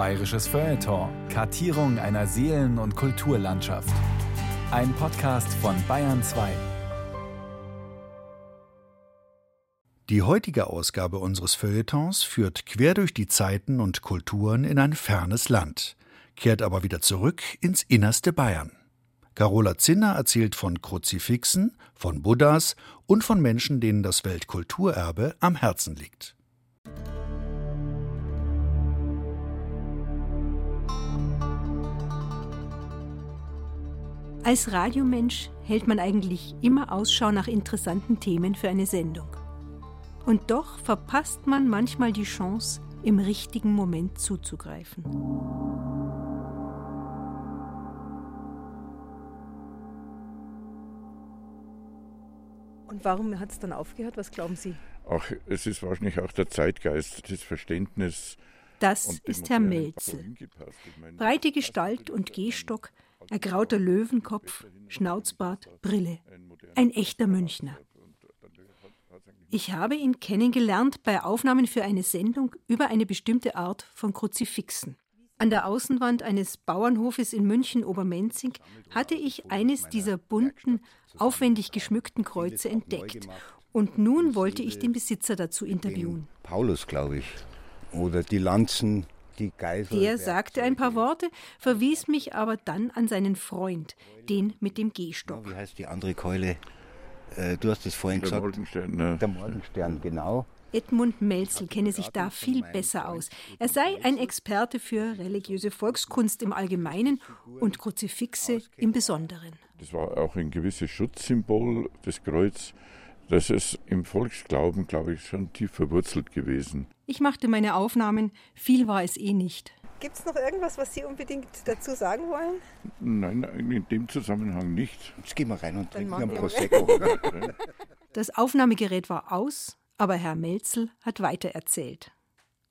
Bayerisches Feuilleton. Kartierung einer Seelen- und Kulturlandschaft. Ein Podcast von Bayern 2. Die heutige Ausgabe unseres Feuilletons führt quer durch die Zeiten und Kulturen in ein fernes Land, kehrt aber wieder zurück ins innerste Bayern. Carola Zinner erzählt von Kruzifixen, von Buddhas und von Menschen, denen das Weltkulturerbe am Herzen liegt. Als Radiomensch hält man eigentlich immer Ausschau nach interessanten Themen für eine Sendung. Und doch verpasst man manchmal die Chance, im richtigen Moment zuzugreifen. Und warum hat es dann aufgehört? Was glauben Sie? Ach, es ist wahrscheinlich auch der Zeitgeist, das Verständnis. Das ist Herr Melzel. Breite Gestalt und Gehstock, ergrauter Löwenkopf, Schnauzbart, Brille. Ein echter Münchner. Ich habe ihn kennengelernt bei Aufnahmen für eine Sendung über eine bestimmte Art von Kruzifixen. An der Außenwand eines Bauernhofes in München-Obermenzing hatte ich eines dieser bunten, aufwendig geschmückten Kreuze entdeckt. Und nun wollte ich den Besitzer dazu interviewen. Paulus, glaube ich. Oder die Lanzen, die Geisel. Der sagte ein paar Worte, verwies mich aber dann an seinen Freund, den mit dem Gehstock. Wie heißt die andere Keule? Äh, du hast es vorhin Der gesagt. Morgenstern, ne? Der Morgenstern, genau. Edmund Melzel kenne sich da viel besser aus. Er sei ein Experte für religiöse Volkskunst im Allgemeinen und Kruzifixe im Besonderen. Das war auch ein gewisses Schutzsymbol, das Kreuz. Das ist im Volksglauben, glaube ich, schon tief verwurzelt gewesen. Ich machte meine Aufnahmen, viel war es eh nicht. Gibt es noch irgendwas, was Sie unbedingt dazu sagen wollen? Nein, in dem Zusammenhang nicht. Jetzt gehen wir rein und trinken einen. Prosecco. Das Aufnahmegerät war aus, aber Herr Melzel hat weitererzählt.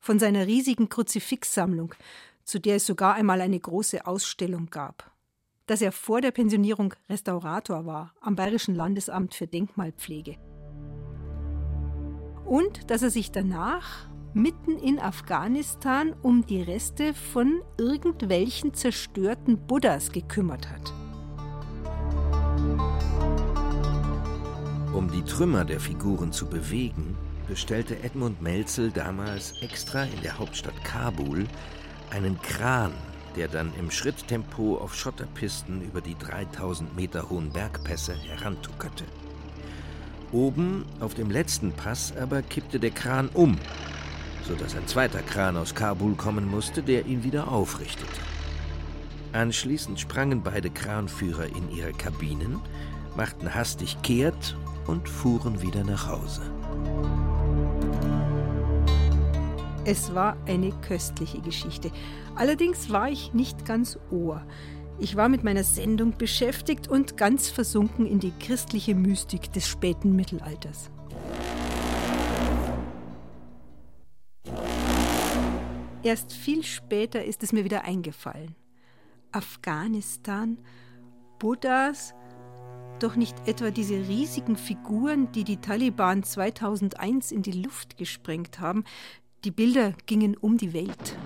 Von seiner riesigen Kruzifixsammlung, zu der es sogar einmal eine große Ausstellung gab. Dass er vor der Pensionierung Restaurator war am Bayerischen Landesamt für Denkmalpflege. Und dass er sich danach mitten in Afghanistan um die Reste von irgendwelchen zerstörten Buddhas gekümmert hat. Um die Trümmer der Figuren zu bewegen, bestellte Edmund Melzel damals extra in der Hauptstadt Kabul einen Kran, der dann im Schritttempo auf Schotterpisten über die 3000 Meter hohen Bergpässe herantuckerte. Oben auf dem letzten Pass aber kippte der Kran um, sodass ein zweiter Kran aus Kabul kommen musste, der ihn wieder aufrichtete. Anschließend sprangen beide Kranführer in ihre Kabinen, machten hastig kehrt und fuhren wieder nach Hause. Es war eine köstliche Geschichte. Allerdings war ich nicht ganz ohr. Ich war mit meiner Sendung beschäftigt und ganz versunken in die christliche Mystik des späten Mittelalters. Erst viel später ist es mir wieder eingefallen. Afghanistan, Buddhas, doch nicht etwa diese riesigen Figuren, die die Taliban 2001 in die Luft gesprengt haben. Die Bilder gingen um die Welt.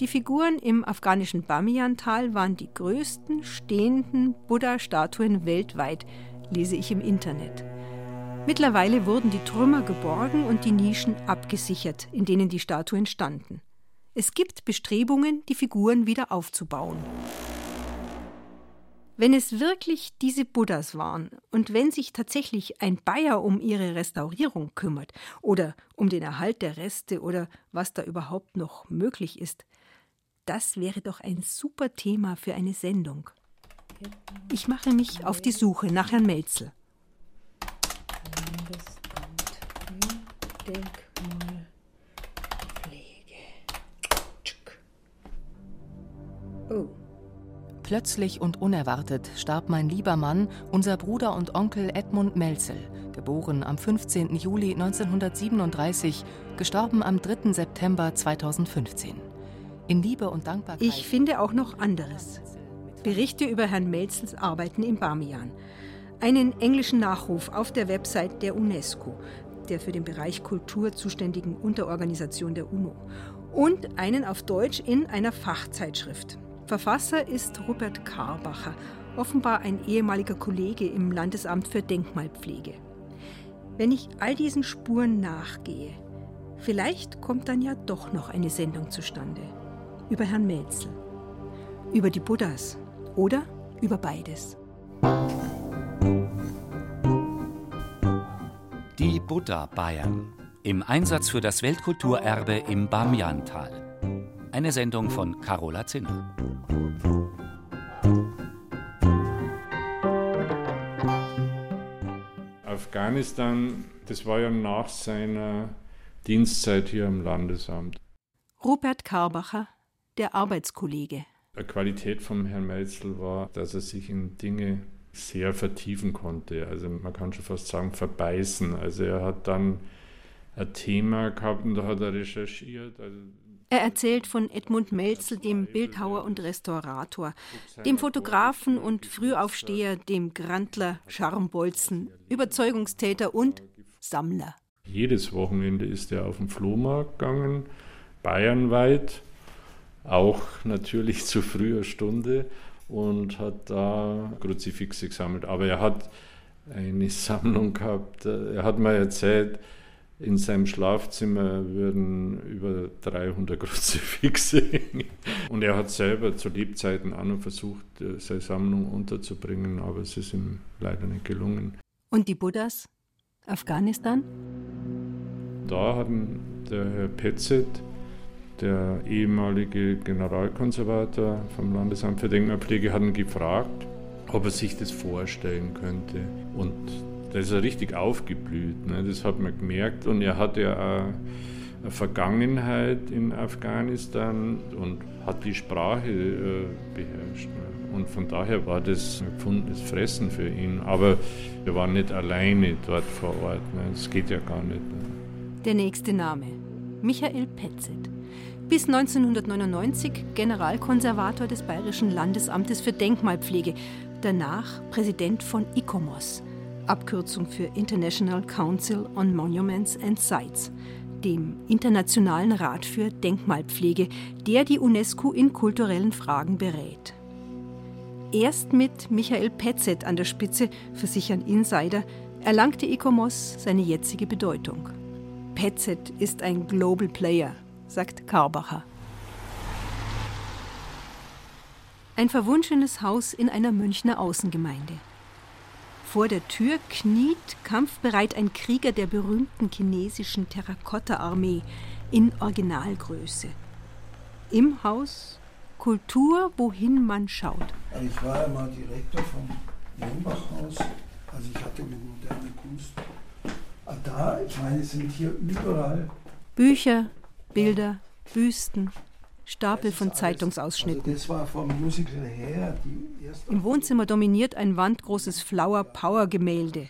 Die Figuren im afghanischen Bamiyan-Tal waren die größten stehenden Buddha-Statuen weltweit, lese ich im Internet. Mittlerweile wurden die Trümmer geborgen und die Nischen abgesichert, in denen die Statuen standen. Es gibt Bestrebungen, die Figuren wieder aufzubauen. Wenn es wirklich diese Buddhas waren und wenn sich tatsächlich ein Bayer um ihre Restaurierung kümmert oder um den Erhalt der Reste oder was da überhaupt noch möglich ist, das wäre doch ein super Thema für eine Sendung. Ich mache mich auf die Suche nach Herrn Melzel. Oh. Plötzlich und unerwartet starb mein lieber Mann, unser Bruder und Onkel Edmund Melzel, geboren am 15. Juli 1937, gestorben am 3. September 2015. In Liebe und Dankbarkeit. Ich finde auch noch anderes. Berichte über Herrn Melzels Arbeiten im Bamiyan. einen englischen Nachruf auf der Website der UNESCO, der für den Bereich Kultur zuständigen Unterorganisation der UNO, und einen auf Deutsch in einer Fachzeitschrift. Verfasser ist Rupert Karbacher, offenbar ein ehemaliger Kollege im Landesamt für Denkmalpflege. Wenn ich all diesen Spuren nachgehe, vielleicht kommt dann ja doch noch eine Sendung zustande. Über Herrn Melzel. Über die Buddhas. Oder über beides. Die Buddha Bayern. Im Einsatz für das Weltkulturerbe im Bamyantal. Eine Sendung von Carola Zinner. Afghanistan, das war ja nach seiner Dienstzeit hier im Landesamt. Rupert Karbacher, der Arbeitskollege. Die Qualität von Herrn Melzel war, dass er sich in Dinge sehr vertiefen konnte. Also man kann schon fast sagen, verbeißen. Also er hat dann ein Thema gehabt und da hat er recherchiert. Also er erzählt von Edmund Melzel, dem Bildhauer und Restaurator, dem Fotografen und Frühaufsteher, dem Grandler, Scharmbolzen, Überzeugungstäter und Sammler. Jedes Wochenende ist er auf den Flohmarkt gegangen, bayernweit, auch natürlich zu früher Stunde und hat da Kruzifixe gesammelt. Aber er hat eine Sammlung gehabt, er hat mal erzählt, in seinem Schlafzimmer würden über 300 Kruzifixe hängen. Und er hat selber zu Lebzeiten auch noch versucht, seine Sammlung unterzubringen, aber es ist ihm leider nicht gelungen. Und die Buddhas? Afghanistan? Da hatten der Herr Petzet, der ehemalige Generalkonservator vom Landesamt für Denkmalpflege, hat ihn gefragt, ob er sich das vorstellen könnte. Und da ist er richtig aufgeblüht. Ne? Das hat man gemerkt. Und er hat ja auch eine Vergangenheit in Afghanistan und hat die Sprache äh, beherrscht. Ne? Und von daher war das ein gefundenes Fressen für ihn. Aber wir waren nicht alleine dort vor Ort. Ne? Das geht ja gar nicht. Ne? Der nächste Name: Michael Petzet. Bis 1999 Generalkonservator des Bayerischen Landesamtes für Denkmalpflege, danach Präsident von ICOMOS, Abkürzung für International Council on Monuments and Sites, dem Internationalen Rat für Denkmalpflege, der die UNESCO in kulturellen Fragen berät. Erst mit Michael Petzet an der Spitze, versichern Insider, erlangte ICOMOS seine jetzige Bedeutung. Petzet ist ein Global Player, sagt Karbacher. Ein verwunschenes Haus in einer Münchner Außengemeinde. Vor der Tür kniet kampfbereit ein Krieger der berühmten chinesischen Terrakotta-Armee in Originalgröße. Im Haus Kultur, wohin man schaut. Ich war ja mal Direktor vom Lombach-Haus, also ich hatte mit moderner Kunst. Ah, da, ich meine, es sind hier überall Bücher, Bilder, Büsten, Stapel von Zeitungsausschnitten. Also her Im Wohnzimmer dominiert ein wandgroßes Flower Power Gemälde.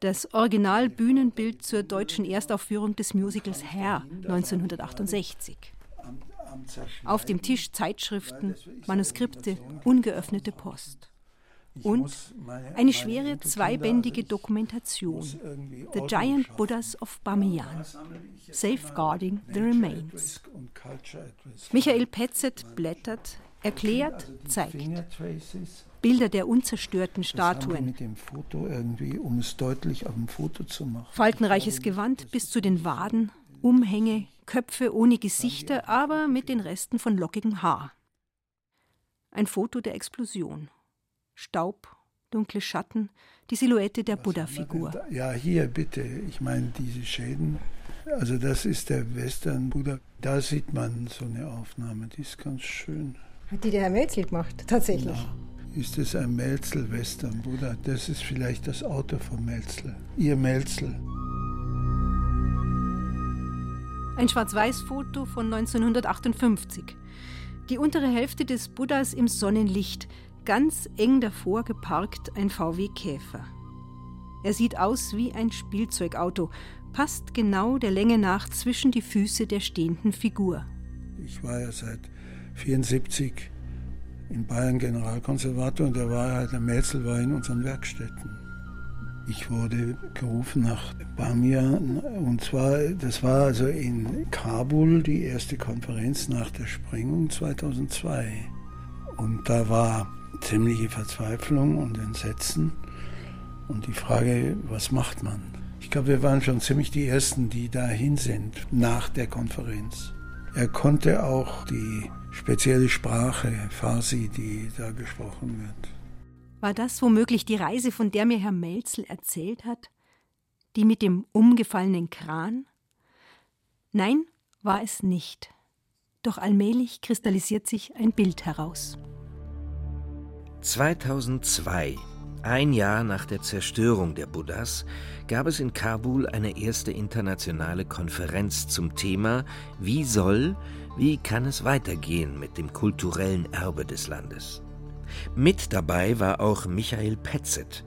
Das Original Bühnenbild zur deutschen Erstaufführung des Musicals Hair 1968. Auf dem Tisch Zeitschriften, Manuskripte, ungeöffnete Post und eine schwere zweibändige Dokumentation, The Giant Buddhas of Bamiyan, Safeguarding the Remains. Michael Petzet blättert, erklärt, zeigt. Bilder der unzerstörten Statuen. Mit dem Foto irgendwie, um es deutlich auf dem Foto zu machen. Faltenreiches Gewand bis zu den Waden, Umhänge, Köpfe ohne Gesichter, aber mit den Resten von lockigem Haar. Ein Foto der Explosion. Staub, dunkle Schatten, die Silhouette der Buddha-Figur. Ja, hier bitte. Ich meine, diese Schäden. Also das ist der Western-Buddha. Da sieht man so eine Aufnahme, die ist ganz schön. Hat die der Herr Melzel gemacht, tatsächlich? Ja. Ist es ein Melzel-Western-Buddha? Das ist vielleicht das Auto von Melzel. Ihr Melzel. Ein Schwarz-Weiß-Foto von 1958. Die untere Hälfte des Buddhas im Sonnenlicht, Ganz eng davor geparkt ein VW Käfer. Er sieht aus wie ein Spielzeugauto, passt genau der Länge nach zwischen die Füße der stehenden Figur. Ich war ja seit 1974 in Bayern Generalkonservator und der war halt, der Mäzel war in unseren Werkstätten. Ich wurde gerufen nach Bamiyan und zwar, das war also in Kabul die erste Konferenz nach der Sprengung 2002. Und da war ziemliche Verzweiflung und Entsetzen und die Frage, was macht man? Ich glaube, wir waren schon ziemlich die Ersten, die dahin sind nach der Konferenz. Er konnte auch die spezielle Sprache, Farsi, die da gesprochen wird. War das womöglich die Reise, von der mir Herr Melzel erzählt hat? Die mit dem umgefallenen Kran? Nein, war es nicht. Doch allmählich kristallisiert sich ein Bild heraus. 2002, ein Jahr nach der Zerstörung der Buddhas, gab es in Kabul eine erste internationale Konferenz zum Thema Wie soll, wie kann es weitergehen mit dem kulturellen Erbe des Landes? Mit dabei war auch Michael Petzet,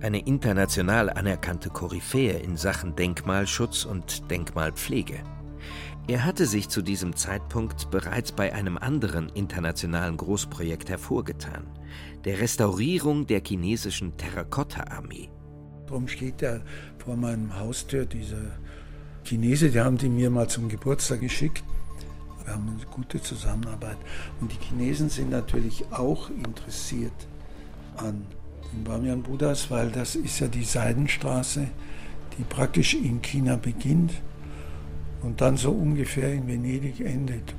eine international anerkannte Koryphäe in Sachen Denkmalschutz und Denkmalpflege. Er hatte sich zu diesem Zeitpunkt bereits bei einem anderen internationalen Großprojekt hervorgetan, der Restaurierung der chinesischen Terrakotta-Armee. Darum steht ja vor meinem Haustür dieser Chinese, die haben die mir mal zum Geburtstag geschickt. Wir haben eine gute Zusammenarbeit. Und die Chinesen sind natürlich auch interessiert an den Bamiyan Buddhas, weil das ist ja die Seidenstraße, die praktisch in China beginnt und dann so ungefähr in Venedig endet.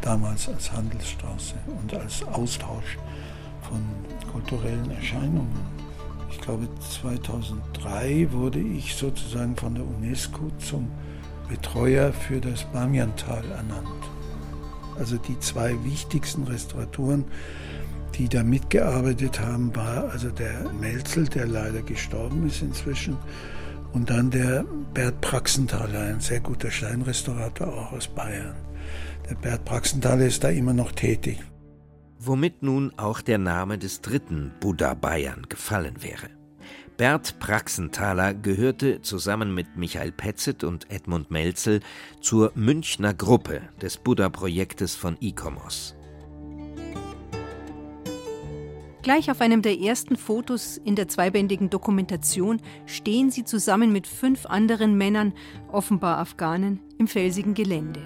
Damals als Handelsstraße und als Austausch von kulturellen Erscheinungen. Ich glaube, 2003 wurde ich sozusagen von der UNESCO zum Betreuer für das Bamiantal ernannt. Also die zwei wichtigsten Restauratoren, die da mitgearbeitet haben, war also der Melzel, der leider gestorben ist inzwischen, und dann der Bert Praxenthaler, ein sehr guter Steinrestaurator auch aus Bayern. Der Bert Praxenthaler ist da immer noch tätig. Womit nun auch der Name des dritten Buddha Bayern gefallen wäre. Bert Praxenthaler gehörte zusammen mit Michael Petzet und Edmund Melzel zur Münchner Gruppe des Buddha-Projektes von ICOMOS. Gleich auf einem der ersten Fotos in der zweibändigen Dokumentation stehen sie zusammen mit fünf anderen Männern, offenbar Afghanen, im felsigen Gelände.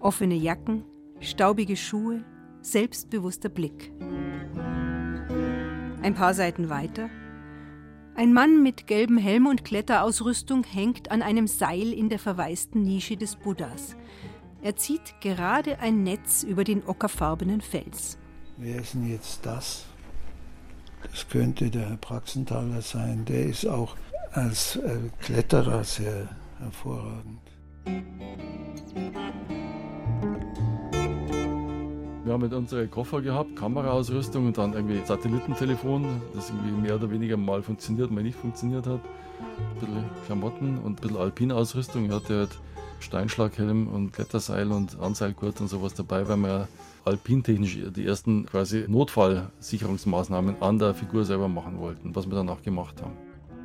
Offene Jacken, staubige Schuhe, selbstbewusster Blick. Ein paar Seiten weiter ein Mann mit gelbem Helm und Kletterausrüstung hängt an einem Seil in der verwaisten Nische des Buddhas. Er zieht gerade ein Netz über den ockerfarbenen Fels. Wer ist denn jetzt das? Das könnte der Herr Praxenthaler sein. Der ist auch als äh, Kletterer sehr hervorragend. Wir haben mit unsere Koffer gehabt, Kameraausrüstung und dann irgendwie Satellitentelefon, das irgendwie mehr oder weniger mal funktioniert, mal nicht funktioniert hat. Ein bisschen Klamotten und ein bisschen Alpinausrüstung. Ich hatte halt Steinschlaghelm und Kletterseil und Anseilgurt und sowas dabei, weil wir alpintechnisch die ersten quasi Notfallsicherungsmaßnahmen an der Figur selber machen wollten, was wir dann auch gemacht haben.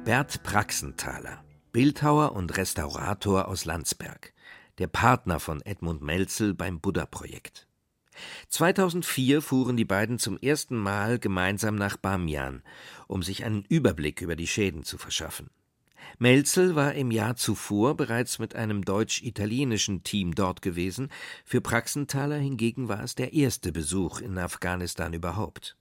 Bert Praxenthaler, Bildhauer und Restaurator aus Landsberg, der Partner von Edmund Melzel beim Buddha-Projekt. 2004 fuhren die beiden zum ersten Mal gemeinsam nach Bamian, um sich einen Überblick über die Schäden zu verschaffen. Melzel war im Jahr zuvor bereits mit einem deutsch-italienischen Team dort gewesen, für Praxenthaler hingegen war es der erste Besuch in Afghanistan überhaupt.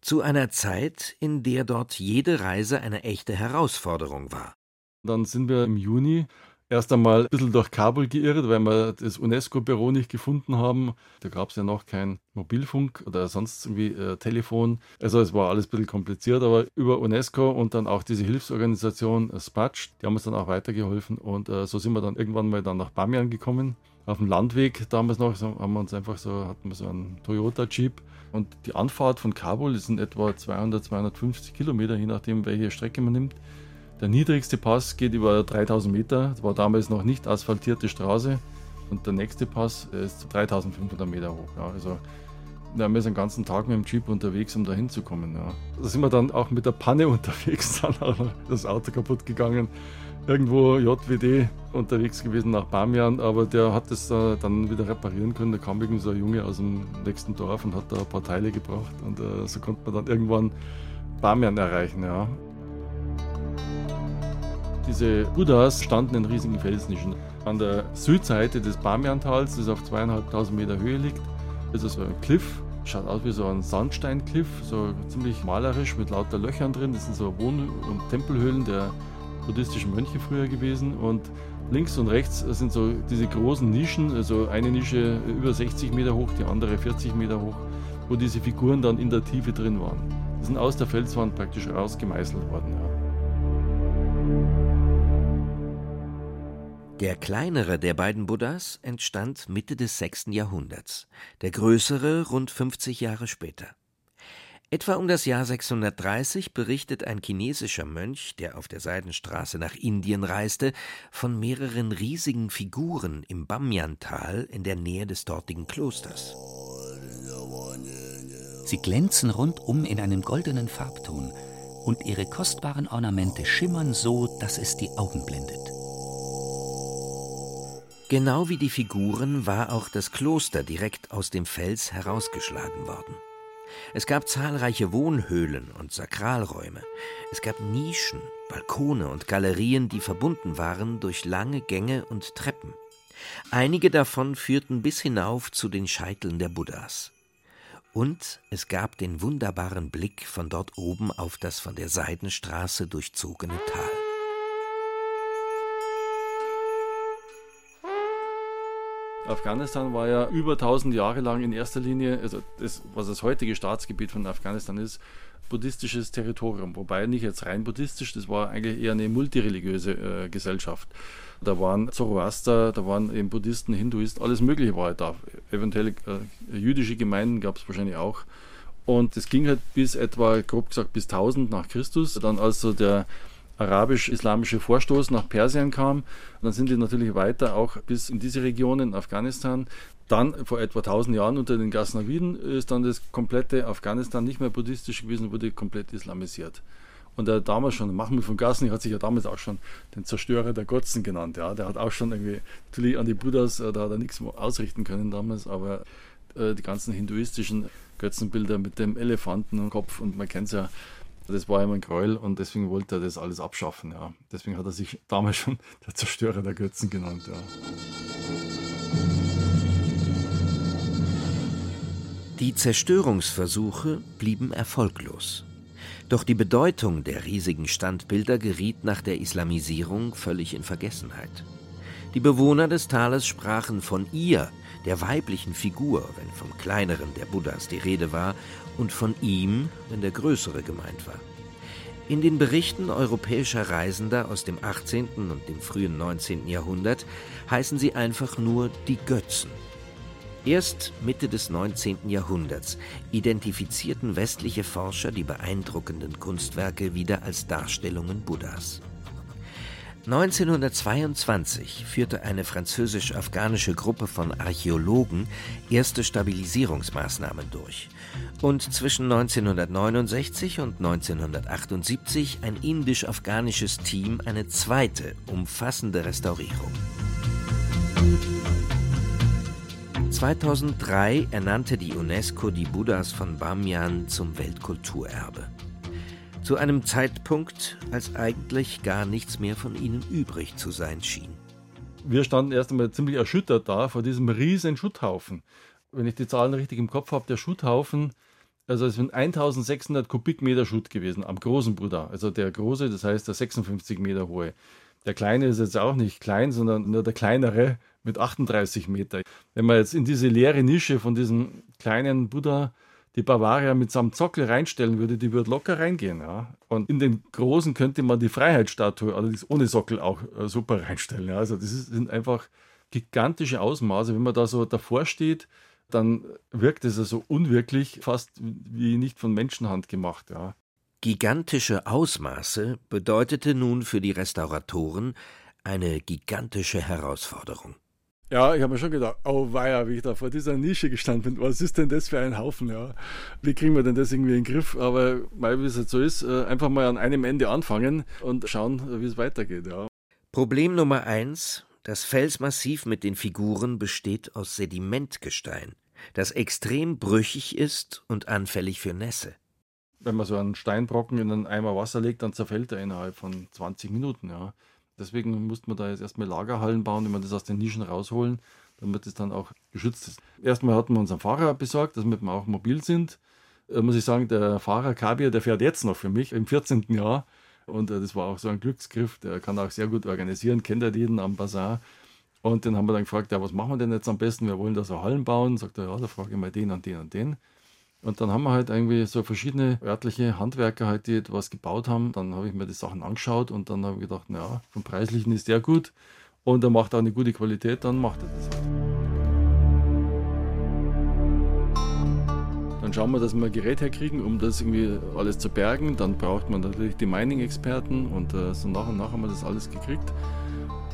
Zu einer Zeit, in der dort jede Reise eine echte Herausforderung war. Dann sind wir im Juni erst einmal ein bisschen durch Kabul geirrt, weil wir das UNESCO-Büro nicht gefunden haben. Da gab es ja noch kein Mobilfunk oder sonst irgendwie äh, Telefon. Also es war alles ein bisschen kompliziert, aber über UNESCO und dann auch diese Hilfsorganisation äh, Spatsch, die haben uns dann auch weitergeholfen und äh, so sind wir dann irgendwann mal dann nach Bamian gekommen. Auf dem Landweg damals noch so, haben wir uns einfach so, hatten wir so einen Toyota Jeep und die Anfahrt von Kabul in etwa 200, 250 Kilometer, je nachdem welche Strecke man nimmt. Der niedrigste Pass geht über 3000 Meter. Das war damals noch nicht asphaltierte Straße. Und der nächste Pass ist 3500 Meter hoch. Ja, also ja, wir sind den ganzen Tag mit dem Jeep unterwegs, um da hinzukommen. Ja. Da sind wir dann auch mit der Panne unterwegs, dann auch das Auto kaputt gegangen. Irgendwo JWD unterwegs gewesen nach Bamian, aber der hat es äh, dann wieder reparieren können. Da kam irgendwie so ein Junge aus dem nächsten Dorf und hat da ein paar Teile gebracht und äh, so konnte man dann irgendwann Bamian erreichen. Ja. Diese Buddhas standen in riesigen Felsnischen. An der Südseite des Bamian-Tals, das auf zweieinhalbtausend Meter Höhe liegt, ist so ein Cliff. Schaut aus wie so ein Sandsteinkliff, so ziemlich malerisch mit lauter Löchern drin. Das sind so Wohn- und Tempelhöhlen der buddhistischen Mönche früher gewesen. Und links und rechts sind so diese großen Nischen, also eine Nische über 60 Meter hoch, die andere 40 Meter hoch, wo diese Figuren dann in der Tiefe drin waren. Die sind aus der Felswand praktisch rausgemeißelt worden. Ja. Der kleinere der beiden Buddhas entstand Mitte des 6. Jahrhunderts, der größere rund 50 Jahre später. Etwa um das Jahr 630 berichtet ein chinesischer Mönch, der auf der Seidenstraße nach Indien reiste, von mehreren riesigen Figuren im Bamyan-Tal in der Nähe des dortigen Klosters. Sie glänzen rundum in einem goldenen Farbton und ihre kostbaren Ornamente schimmern so, dass es die Augen blendet. Genau wie die Figuren war auch das Kloster direkt aus dem Fels herausgeschlagen worden. Es gab zahlreiche Wohnhöhlen und Sakralräume. Es gab Nischen, Balkone und Galerien, die verbunden waren durch lange Gänge und Treppen. Einige davon führten bis hinauf zu den Scheiteln der Buddhas. Und es gab den wunderbaren Blick von dort oben auf das von der Seidenstraße durchzogene Tal. Afghanistan war ja über 1000 Jahre lang in erster Linie, also das, was das heutige Staatsgebiet von Afghanistan ist, buddhistisches Territorium. Wobei nicht jetzt rein buddhistisch, das war eigentlich eher eine multireligiöse äh, Gesellschaft. Da waren Zoroaster, da waren eben Buddhisten, Hinduisten, alles Mögliche war halt da. Eventuell äh, jüdische Gemeinden gab es wahrscheinlich auch. Und das ging halt bis etwa, grob gesagt, bis 1000 nach Christus. Dann also der arabisch-islamische Vorstoß nach Persien kam. Und dann sind die natürlich weiter auch bis in diese Region in Afghanistan. Dann vor etwa 1000 Jahren unter den Ghaznaviden ist dann das komplette Afghanistan nicht mehr buddhistisch gewesen, wurde komplett islamisiert. Und er damals schon, Mahmoud von Ghazni hat sich ja damals auch schon den Zerstörer der Götzen genannt. Ja. Der hat auch schon irgendwie, natürlich an die Buddhas, äh, da hat er nichts ausrichten können damals, aber äh, die ganzen hinduistischen Götzenbilder mit dem Elefanten und Kopf und man kennt es ja, das war ihm ein Gräuel und deswegen wollte er das alles abschaffen. Ja. Deswegen hat er sich damals schon der Zerstörer der Götzen genannt. Ja. Die Zerstörungsversuche blieben erfolglos. Doch die Bedeutung der riesigen Standbilder geriet nach der Islamisierung völlig in Vergessenheit. Die Bewohner des Tales sprachen von ihr, der weiblichen Figur, wenn vom kleineren der Buddhas die Rede war, und von ihm, wenn der größere gemeint war. In den Berichten europäischer Reisender aus dem 18. und dem frühen 19. Jahrhundert heißen sie einfach nur die Götzen. Erst Mitte des 19. Jahrhunderts identifizierten westliche Forscher die beeindruckenden Kunstwerke wieder als Darstellungen Buddhas. 1922 führte eine französisch-afghanische Gruppe von Archäologen erste Stabilisierungsmaßnahmen durch und zwischen 1969 und 1978 ein indisch-afghanisches Team eine zweite, umfassende Restaurierung. 2003 ernannte die UNESCO die Buddhas von Bamyan zum Weltkulturerbe. Zu einem Zeitpunkt, als eigentlich gar nichts mehr von ihnen übrig zu sein schien. Wir standen erst einmal ziemlich erschüttert da vor diesem riesen Schutthaufen. Wenn ich die Zahlen richtig im Kopf habe, der Schutthaufen, also es sind 1600 Kubikmeter Schutt gewesen am großen Buddha. Also der große, das heißt der 56 Meter hohe. Der kleine ist jetzt auch nicht klein, sondern nur der kleinere mit 38 Meter. Wenn man jetzt in diese leere Nische von diesem kleinen Buddha die Bavaria mit seinem Zockel reinstellen würde, die würde locker reingehen. Ja? Und in den großen könnte man die Freiheitsstatue, allerdings ohne Sockel, auch äh, super reinstellen. Ja? Also das sind einfach gigantische Ausmaße. Wenn man da so davor steht, dann wirkt es also unwirklich, fast wie nicht von Menschenhand gemacht. Ja. Gigantische Ausmaße bedeutete nun für die Restauratoren eine gigantische Herausforderung. Ja, ich habe mir schon gedacht, oh weia, wie ich da vor dieser Nische gestanden bin, was ist denn das für ein Haufen, ja? Wie kriegen wir denn das irgendwie in den Griff? Aber weil wie es jetzt so ist, äh, einfach mal an einem Ende anfangen und schauen, wie es weitergeht, ja. Problem Nummer eins, das Felsmassiv mit den Figuren besteht aus Sedimentgestein, das extrem brüchig ist und anfällig für Nässe. Wenn man so einen Steinbrocken in einen Eimer Wasser legt, dann zerfällt er innerhalb von 20 Minuten, ja. Deswegen musste man da jetzt erstmal Lagerhallen bauen, wenn man das aus den Nischen rausholen, damit es dann auch geschützt ist. Erstmal hatten wir unseren Fahrer besorgt, damit wir auch mobil sind. Äh, muss ich sagen, der Fahrer Kabir, der fährt jetzt noch für mich im 14. Jahr. Und äh, das war auch so ein Glücksgriff. Der kann auch sehr gut organisieren, kennt er jeden am Bazar. Und dann haben wir dann gefragt, ja, was machen wir denn jetzt am besten? Wir wollen da so Hallen bauen. Sagt er, ja, da frage ich mal den und den und den. Und dann haben wir halt irgendwie so verschiedene örtliche Handwerker halt, die etwas gebaut haben. Dann habe ich mir die Sachen angeschaut und dann habe ich gedacht, naja, vom Preislichen ist der gut und er macht auch eine gute Qualität, dann macht er das halt. Dann schauen wir, dass wir ein Gerät herkriegen, um das irgendwie alles zu bergen. Dann braucht man natürlich die Mining-Experten und äh, so nach und nach haben wir das alles gekriegt.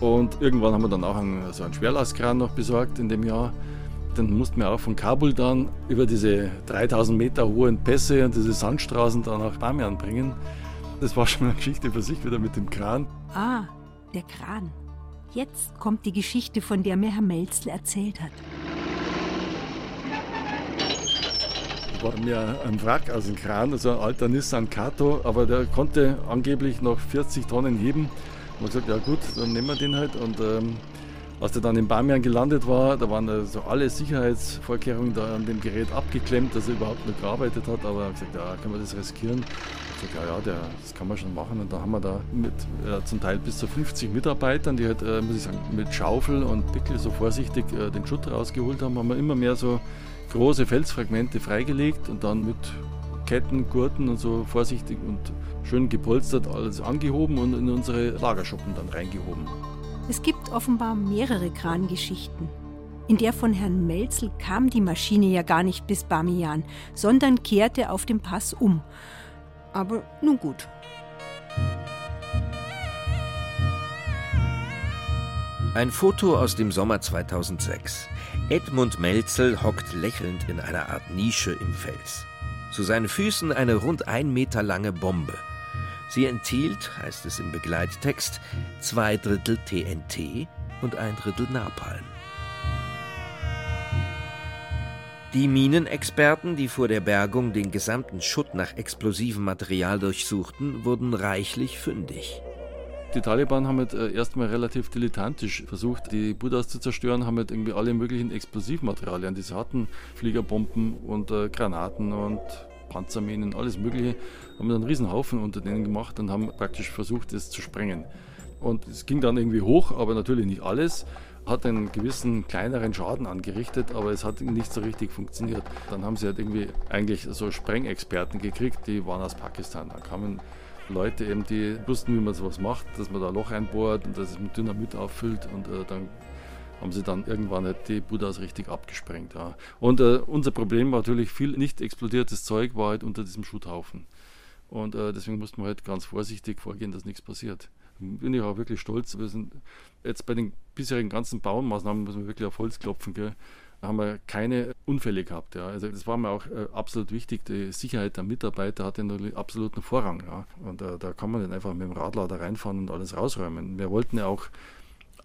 Und irgendwann haben wir dann auch einen, also einen Schwerlastkran noch besorgt in dem Jahr. Dann mussten wir auch von Kabul dann über diese 3000 Meter hohen Pässe und diese Sandstraßen dann nach Bamian bringen. Das war schon eine Geschichte für sich wieder mit dem Kran. Ah, der Kran. Jetzt kommt die Geschichte, von der mir Herr Melzl erzählt hat. war mir ein Wrack aus dem Kran, also ein alter Nissan Kato, aber der konnte angeblich noch 40 Tonnen heben. Und man gesagt, ja gut, dann nehmen wir den halt. Und ähm, als der dann in Bamian gelandet war, da waren also alle Sicherheitsvorkehrungen da an dem Gerät abgeklemmt, dass er überhaupt noch gearbeitet hat. Aber er hat gesagt, ja, können wir das riskieren? Ich gesagt, ja, ja, der, das kann man schon machen. Und da haben wir da mit äh, zum Teil bis zu 50 Mitarbeitern, die halt, äh, muss ich sagen, mit Schaufel und Pickel so vorsichtig äh, den Schutt rausgeholt haben, haben wir immer mehr so große Felsfragmente freigelegt und dann mit Ketten, Gurten und so vorsichtig und schön gepolstert alles angehoben und in unsere Lagerschuppen dann reingehoben. Es gibt offenbar mehrere Krangeschichten. In der von Herrn Melzel kam die Maschine ja gar nicht bis Bamiyan, sondern kehrte auf dem Pass um. Aber nun gut. Ein Foto aus dem Sommer 2006. Edmund Melzel hockt lächelnd in einer Art Nische im Fels. Zu seinen Füßen eine rund ein Meter lange Bombe. Sie enthielt, heißt es im Begleittext, zwei Drittel TNT und ein Drittel Napalm. Die Minenexperten, die vor der Bergung den gesamten Schutt nach explosivem Material durchsuchten, wurden reichlich fündig. Die Taliban haben halt äh, erstmal relativ dilettantisch versucht, die Buddhas zu zerstören, haben halt irgendwie alle möglichen Explosivmaterialien, die sie hatten, Fliegerbomben und äh, Granaten und Panzerminen, alles Mögliche, haben einen riesen Haufen unter denen gemacht und haben praktisch versucht, es zu sprengen. Und es ging dann irgendwie hoch, aber natürlich nicht alles. Hat einen gewissen kleineren Schaden angerichtet, aber es hat nicht so richtig funktioniert. Dann haben sie halt irgendwie eigentlich so Sprengexperten gekriegt, die waren aus Pakistan. Da kamen Leute eben, die wussten, wie man sowas macht, dass man da ein Loch einbohrt und das es mit Dynamit auffüllt und äh, dann haben sie dann irgendwann halt die Buddhas richtig abgesprengt. Ja. Und äh, unser Problem war natürlich viel nicht explodiertes Zeug war halt unter diesem Schutthaufen. Und äh, deswegen mussten wir halt ganz vorsichtig vorgehen, dass nichts passiert. Bin ich auch wirklich stolz. Wir sind jetzt bei den bisherigen ganzen Baumaßnahmen, muss man wirklich auf Holz klopfen, gell, haben wir keine Unfälle gehabt. Ja. Also das war mir auch äh, absolut wichtig. Die Sicherheit der Mitarbeiter hatte natürlich absoluten Vorrang. Ja. Und äh, da kann man nicht einfach mit dem Radlader reinfahren und alles rausräumen. Wir wollten ja auch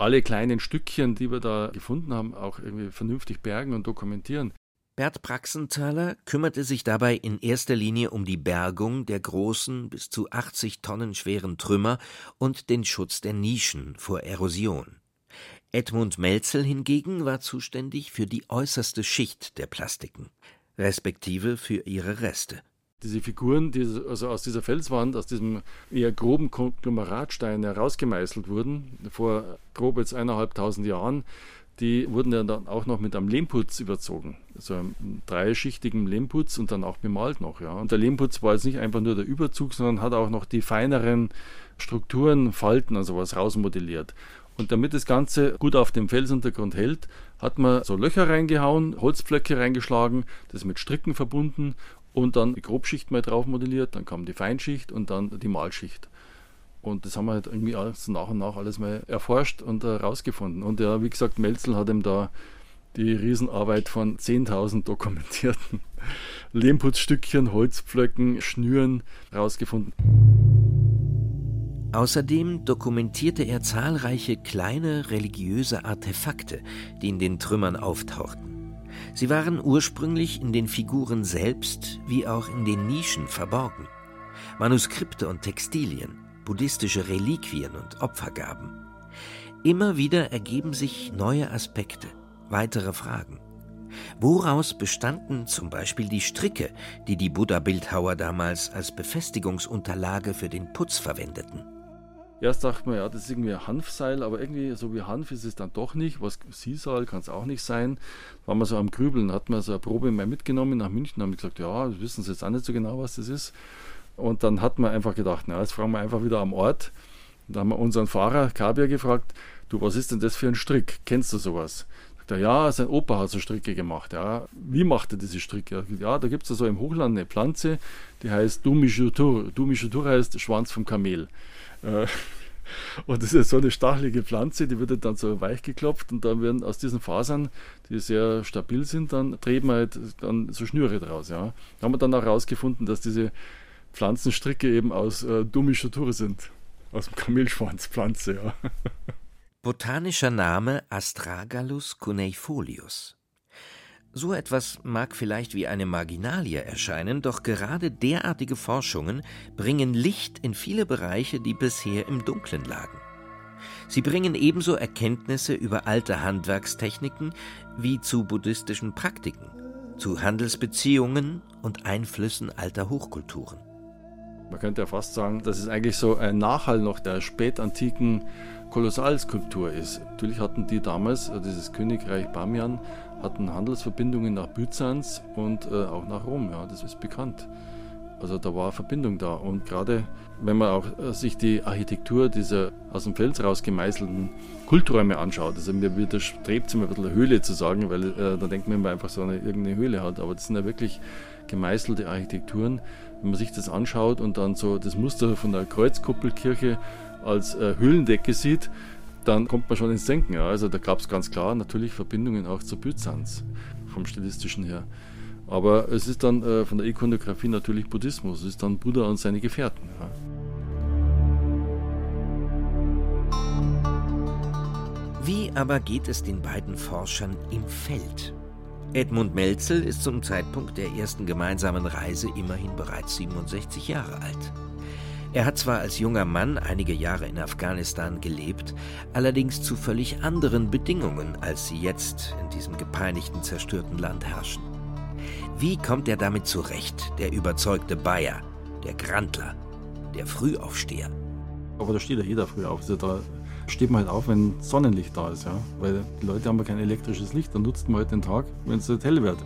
alle kleinen Stückchen, die wir da gefunden haben, auch irgendwie vernünftig bergen und dokumentieren. Bert Praxenthaler kümmerte sich dabei in erster Linie um die Bergung der großen, bis zu 80 Tonnen schweren Trümmer und den Schutz der Nischen vor Erosion. Edmund Melzel hingegen war zuständig für die äußerste Schicht der Plastiken, respektive für ihre Reste diese Figuren, die also aus dieser Felswand, aus diesem eher groben Konglomeratstein herausgemeißelt wurden, vor grob jetzt eineinhalbtausend Jahren, die wurden dann auch noch mit einem Lehmputz überzogen. Also einem dreischichtigen Lehmputz und dann auch bemalt noch. Ja. Und der Lehmputz war jetzt nicht einfach nur der Überzug, sondern hat auch noch die feineren Strukturen, Falten und sowas rausmodelliert. Und damit das Ganze gut auf dem Felsuntergrund hält, hat man so Löcher reingehauen, Holzpflöcke reingeschlagen, das mit Stricken verbunden und dann die Grobschicht mal drauf modelliert, dann kam die Feinschicht und dann die Malschicht. Und das haben wir halt irgendwie alles nach und nach alles mal erforscht und herausgefunden. Äh, und ja, wie gesagt, Melzel hat ihm da die Riesenarbeit von 10.000 dokumentierten Lehmputzstückchen, Holzpflöcken, Schnüren herausgefunden. Außerdem dokumentierte er zahlreiche kleine religiöse Artefakte, die in den Trümmern auftauchten. Sie waren ursprünglich in den Figuren selbst wie auch in den Nischen verborgen. Manuskripte und Textilien, buddhistische Reliquien und Opfergaben. Immer wieder ergeben sich neue Aspekte, weitere Fragen. Woraus bestanden zum Beispiel die Stricke, die die Buddha-Bildhauer damals als Befestigungsunterlage für den Putz verwendeten? Erst dachte man, ja, das ist irgendwie ein Hanfseil, aber irgendwie so wie Hanf ist es dann doch nicht. Was Sisal kann es auch nicht sein. War man so am Grübeln, hat man so eine Probe mal mitgenommen nach München, haben gesagt, ja, das wissen Sie jetzt auch nicht so genau, was das ist. Und dann hat man einfach gedacht, na, jetzt fragen wir einfach wieder am Ort. Da haben wir unseren Fahrer Kabir gefragt, du, was ist denn das für ein Strick? Kennst du sowas? Sagt er, ja, sein Opa hat so Stricke gemacht. Ja, wie macht er diese Stricke? Ja, da gibt es so im Hochland eine Pflanze, die heißt Dumishutur. Dumishutur heißt Schwanz vom Kamel. Äh, und das ist so eine stachelige Pflanze, die wird dann so weich geklopft und dann werden aus diesen Fasern, die sehr stabil sind, dann treten halt dann so Schnüre draus. Ja. Da haben wir dann auch herausgefunden, dass diese Pflanzenstricke eben aus äh, Dumischutur sind. Aus dem Kamelschwanzpflanze, ja. Botanischer Name Astragalus cuneifolius. So etwas mag vielleicht wie eine Marginalie erscheinen, doch gerade derartige Forschungen bringen Licht in viele Bereiche, die bisher im Dunkeln lagen. Sie bringen ebenso Erkenntnisse über alte Handwerkstechniken wie zu buddhistischen Praktiken, zu Handelsbeziehungen und Einflüssen alter Hochkulturen. Man könnte ja fast sagen, dass es eigentlich so ein Nachhall noch der spätantiken Kolossalskulptur ist. Natürlich hatten die damals, äh, dieses Königreich Bamian, hatten Handelsverbindungen nach Byzanz und äh, auch nach Rom, ja, das ist bekannt. Also da war Verbindung da. Und gerade wenn man auch äh, sich die Architektur dieser aus dem Fels raus gemeißelten Kulträume anschaut, also mir widerstrebt es immer ein bisschen Höhle zu sagen, weil äh, da denkt man immer einfach so eine irgendeine Höhle hat. Aber das sind ja wirklich gemeißelte Architekturen. Wenn man sich das anschaut und dann so das Muster von der Kreuzkuppelkirche als äh, Höhlendecke sieht, dann kommt man schon ins Denken. Ja. Also da gab es ganz klar natürlich Verbindungen auch zu Byzanz vom stilistischen her. Aber es ist dann äh, von der Ikonografie natürlich Buddhismus. Es ist dann Buddha und seine Gefährten. Ja. Wie aber geht es den beiden Forschern im Feld? Edmund Melzel ist zum Zeitpunkt der ersten gemeinsamen Reise immerhin bereits 67 Jahre alt. Er hat zwar als junger Mann einige Jahre in Afghanistan gelebt, allerdings zu völlig anderen Bedingungen, als sie jetzt in diesem gepeinigten, zerstörten Land herrschen. Wie kommt er damit zurecht, der überzeugte Bayer, der Grantler, der Frühaufsteher? Aber da steht ja jeder früh auf. Also da steht man halt auf, wenn Sonnenlicht da ist. Ja? Weil die Leute haben ja kein elektrisches Licht, dann nutzt man halt den Tag, wenn es halt hell wird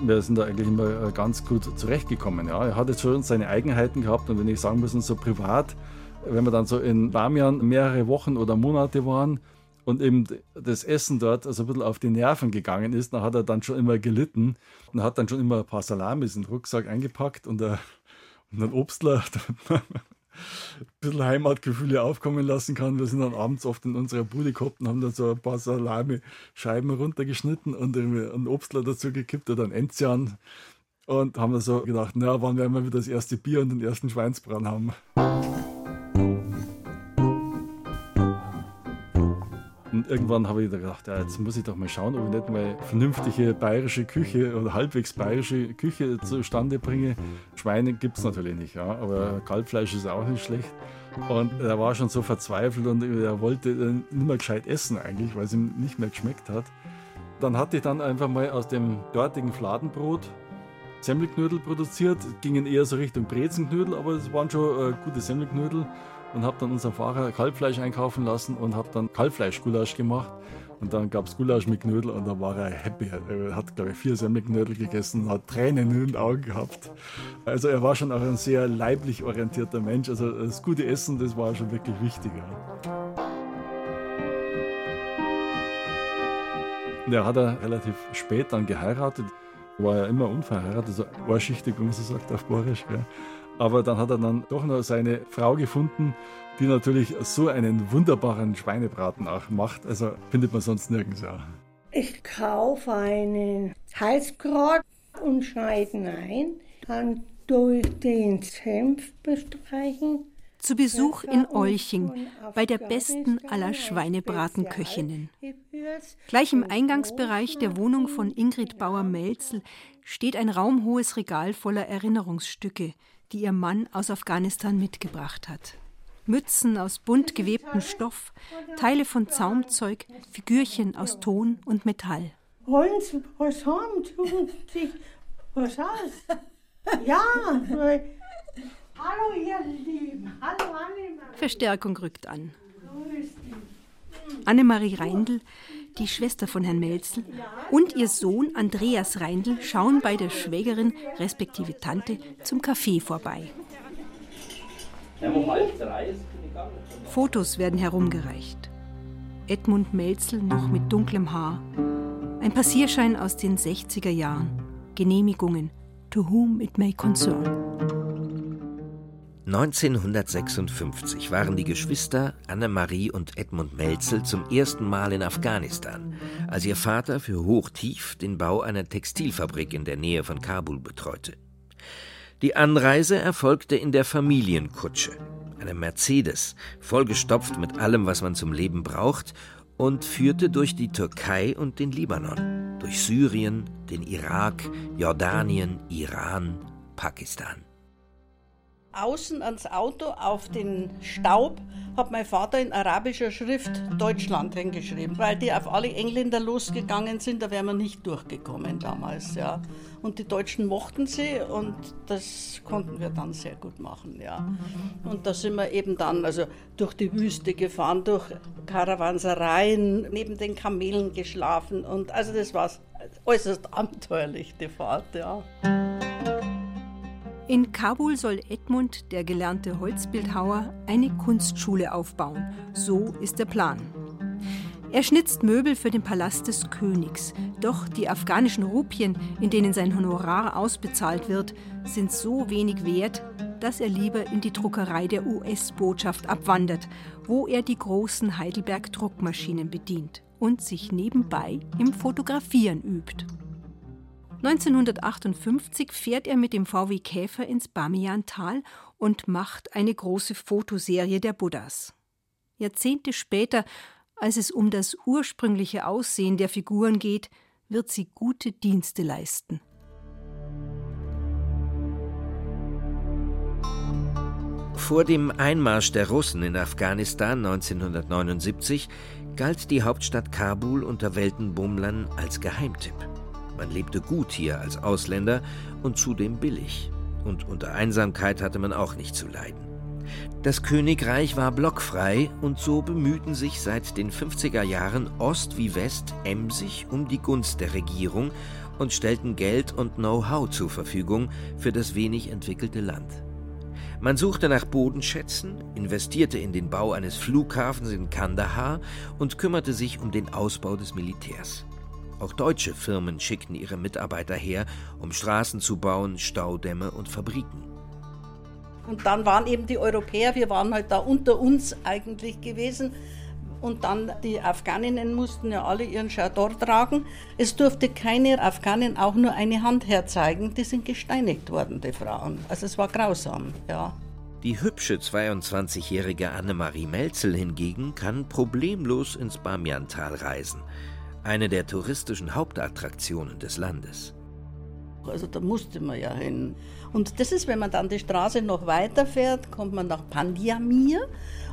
wir sind da eigentlich immer äh, ganz gut zurechtgekommen. Ja. Er hat jetzt schon seine Eigenheiten gehabt und wenn ich sagen muss, so privat, wenn wir dann so in Bamian mehrere Wochen oder Monate waren und eben das Essen dort also ein bisschen auf die Nerven gegangen ist, dann hat er dann schon immer gelitten und hat dann schon immer ein paar Salamis in den Rucksack eingepackt und, äh, und einen Obstler. ein bisschen Heimatgefühle aufkommen lassen kann. Wir sind dann abends oft in unserer Bude gehabt und haben dann so ein paar Salami-Scheiben runtergeschnitten und einen Obstler dazu gekippt oder ein Enzian. Und haben dann so gedacht, na, wann werden wir wieder das erste Bier und den ersten Schweinsbrann haben. Und irgendwann habe ich gedacht, ja, jetzt muss ich doch mal schauen, ob ich nicht mal vernünftige bayerische Küche oder halbwegs bayerische Küche zustande bringe. Schweine gibt es natürlich nicht, ja, aber Kalbfleisch ist auch nicht schlecht. Und er war schon so verzweifelt und er wollte nicht mehr gescheit essen eigentlich, weil es ihm nicht mehr geschmeckt hat. Dann hatte ich dann einfach mal aus dem dortigen Fladenbrot Semmelknödel produziert, gingen eher so Richtung Brezenknödel, aber es waren schon äh, gute Semmelknödel und habe dann unseren Fahrer Kalbfleisch einkaufen lassen und habe dann Kalbfleischgulasch gemacht. Und dann gab es Gulasch mit Knödel und da war er happy. Er hat, glaube ich, vier Semmelknödel gegessen und hat Tränen in den Augen gehabt. Also er war schon auch ein sehr leiblich orientierter Mensch. Also das gute Essen, das war schon wirklich wichtig. Und er hat er relativ spät dann geheiratet. War ja immer unverheiratet, so ohrschichtig, wie man so sagt auf Borisch. Gell. Aber dann hat er dann doch noch seine Frau gefunden, die natürlich so einen wunderbaren Schweinebraten auch macht. Also findet man sonst nirgends. Ja. Ich kaufe einen Halskraut und schneide ihn ein, dann durch den Senf bestreichen. Zu Besuch in Olching bei der besten aller Schweinebratenköchinnen. Gleich im Eingangsbereich der Wohnung von Ingrid Bauer-Melzel steht ein raumhohes Regal voller Erinnerungsstücke, die ihr Mann aus Afghanistan mitgebracht hat. Mützen aus bunt gewebtem Stoff, Teile von Zaumzeug, Figürchen aus Ton und Metall. Wollen Sie was haben? Tun sich was aus? Ja, hallo ihr Lieben, hallo Annemarie. Verstärkung rückt an. Annemarie Reindl, die Schwester von Herrn Melzel, und ihr Sohn Andreas Reindl schauen bei der Schwägerin respektive Tante zum Café vorbei. Fotos werden herumgereicht. Edmund Melzel noch mit dunklem Haar. Ein Passierschein aus den 60er Jahren. Genehmigungen. To whom it may concern. 1956 waren die Geschwister Annemarie und Edmund Melzel zum ersten Mal in Afghanistan, als ihr Vater für Hochtief den Bau einer Textilfabrik in der Nähe von Kabul betreute. Die Anreise erfolgte in der Familienkutsche, einem Mercedes, vollgestopft mit allem, was man zum Leben braucht, und führte durch die Türkei und den Libanon, durch Syrien, den Irak, Jordanien, Iran, Pakistan außen ans Auto auf den Staub hat mein Vater in arabischer Schrift Deutschland hingeschrieben, weil die auf alle Engländer losgegangen sind, da wären wir nicht durchgekommen damals, ja. Und die Deutschen mochten sie und das konnten wir dann sehr gut machen, ja. Und da sind wir eben dann also durch die Wüste gefahren, durch Karawansereien, neben den Kamelen geschlafen und also das war äußerst abenteuerlich, die Fahrt, ja. In Kabul soll Edmund, der gelernte Holzbildhauer, eine Kunstschule aufbauen. So ist der Plan. Er schnitzt Möbel für den Palast des Königs. Doch die afghanischen Rupien, in denen sein Honorar ausbezahlt wird, sind so wenig wert, dass er lieber in die Druckerei der US-Botschaft abwandert, wo er die großen Heidelberg-Druckmaschinen bedient und sich nebenbei im Fotografieren übt. 1958 fährt er mit dem VW Käfer ins Bamiyan-Tal und macht eine große Fotoserie der Buddhas. Jahrzehnte später, als es um das ursprüngliche Aussehen der Figuren geht, wird sie gute Dienste leisten. Vor dem Einmarsch der Russen in Afghanistan 1979 galt die Hauptstadt Kabul unter Weltenbummlern als Geheimtipp. Man lebte gut hier als Ausländer und zudem billig. Und unter Einsamkeit hatte man auch nicht zu leiden. Das Königreich war blockfrei und so bemühten sich seit den 50er Jahren Ost wie West emsig um die Gunst der Regierung und stellten Geld und Know-how zur Verfügung für das wenig entwickelte Land. Man suchte nach Bodenschätzen, investierte in den Bau eines Flughafens in Kandahar und kümmerte sich um den Ausbau des Militärs. Auch deutsche Firmen schickten ihre Mitarbeiter her, um Straßen zu bauen, Staudämme und Fabriken. Und dann waren eben die Europäer, wir waren halt da unter uns eigentlich gewesen. Und dann die Afghaninnen mussten ja alle ihren Chador tragen. Es durfte keine Afghanin auch nur eine Hand herzeigen. Die sind gesteinigt worden, die Frauen. Also es war grausam, ja. Die hübsche 22-jährige Annemarie Melzel hingegen kann problemlos ins Bamiantal reisen eine der touristischen Hauptattraktionen des Landes. Also da musste man ja hin. Und das ist, wenn man dann die Straße noch weiterfährt, kommt man nach Pandiamir.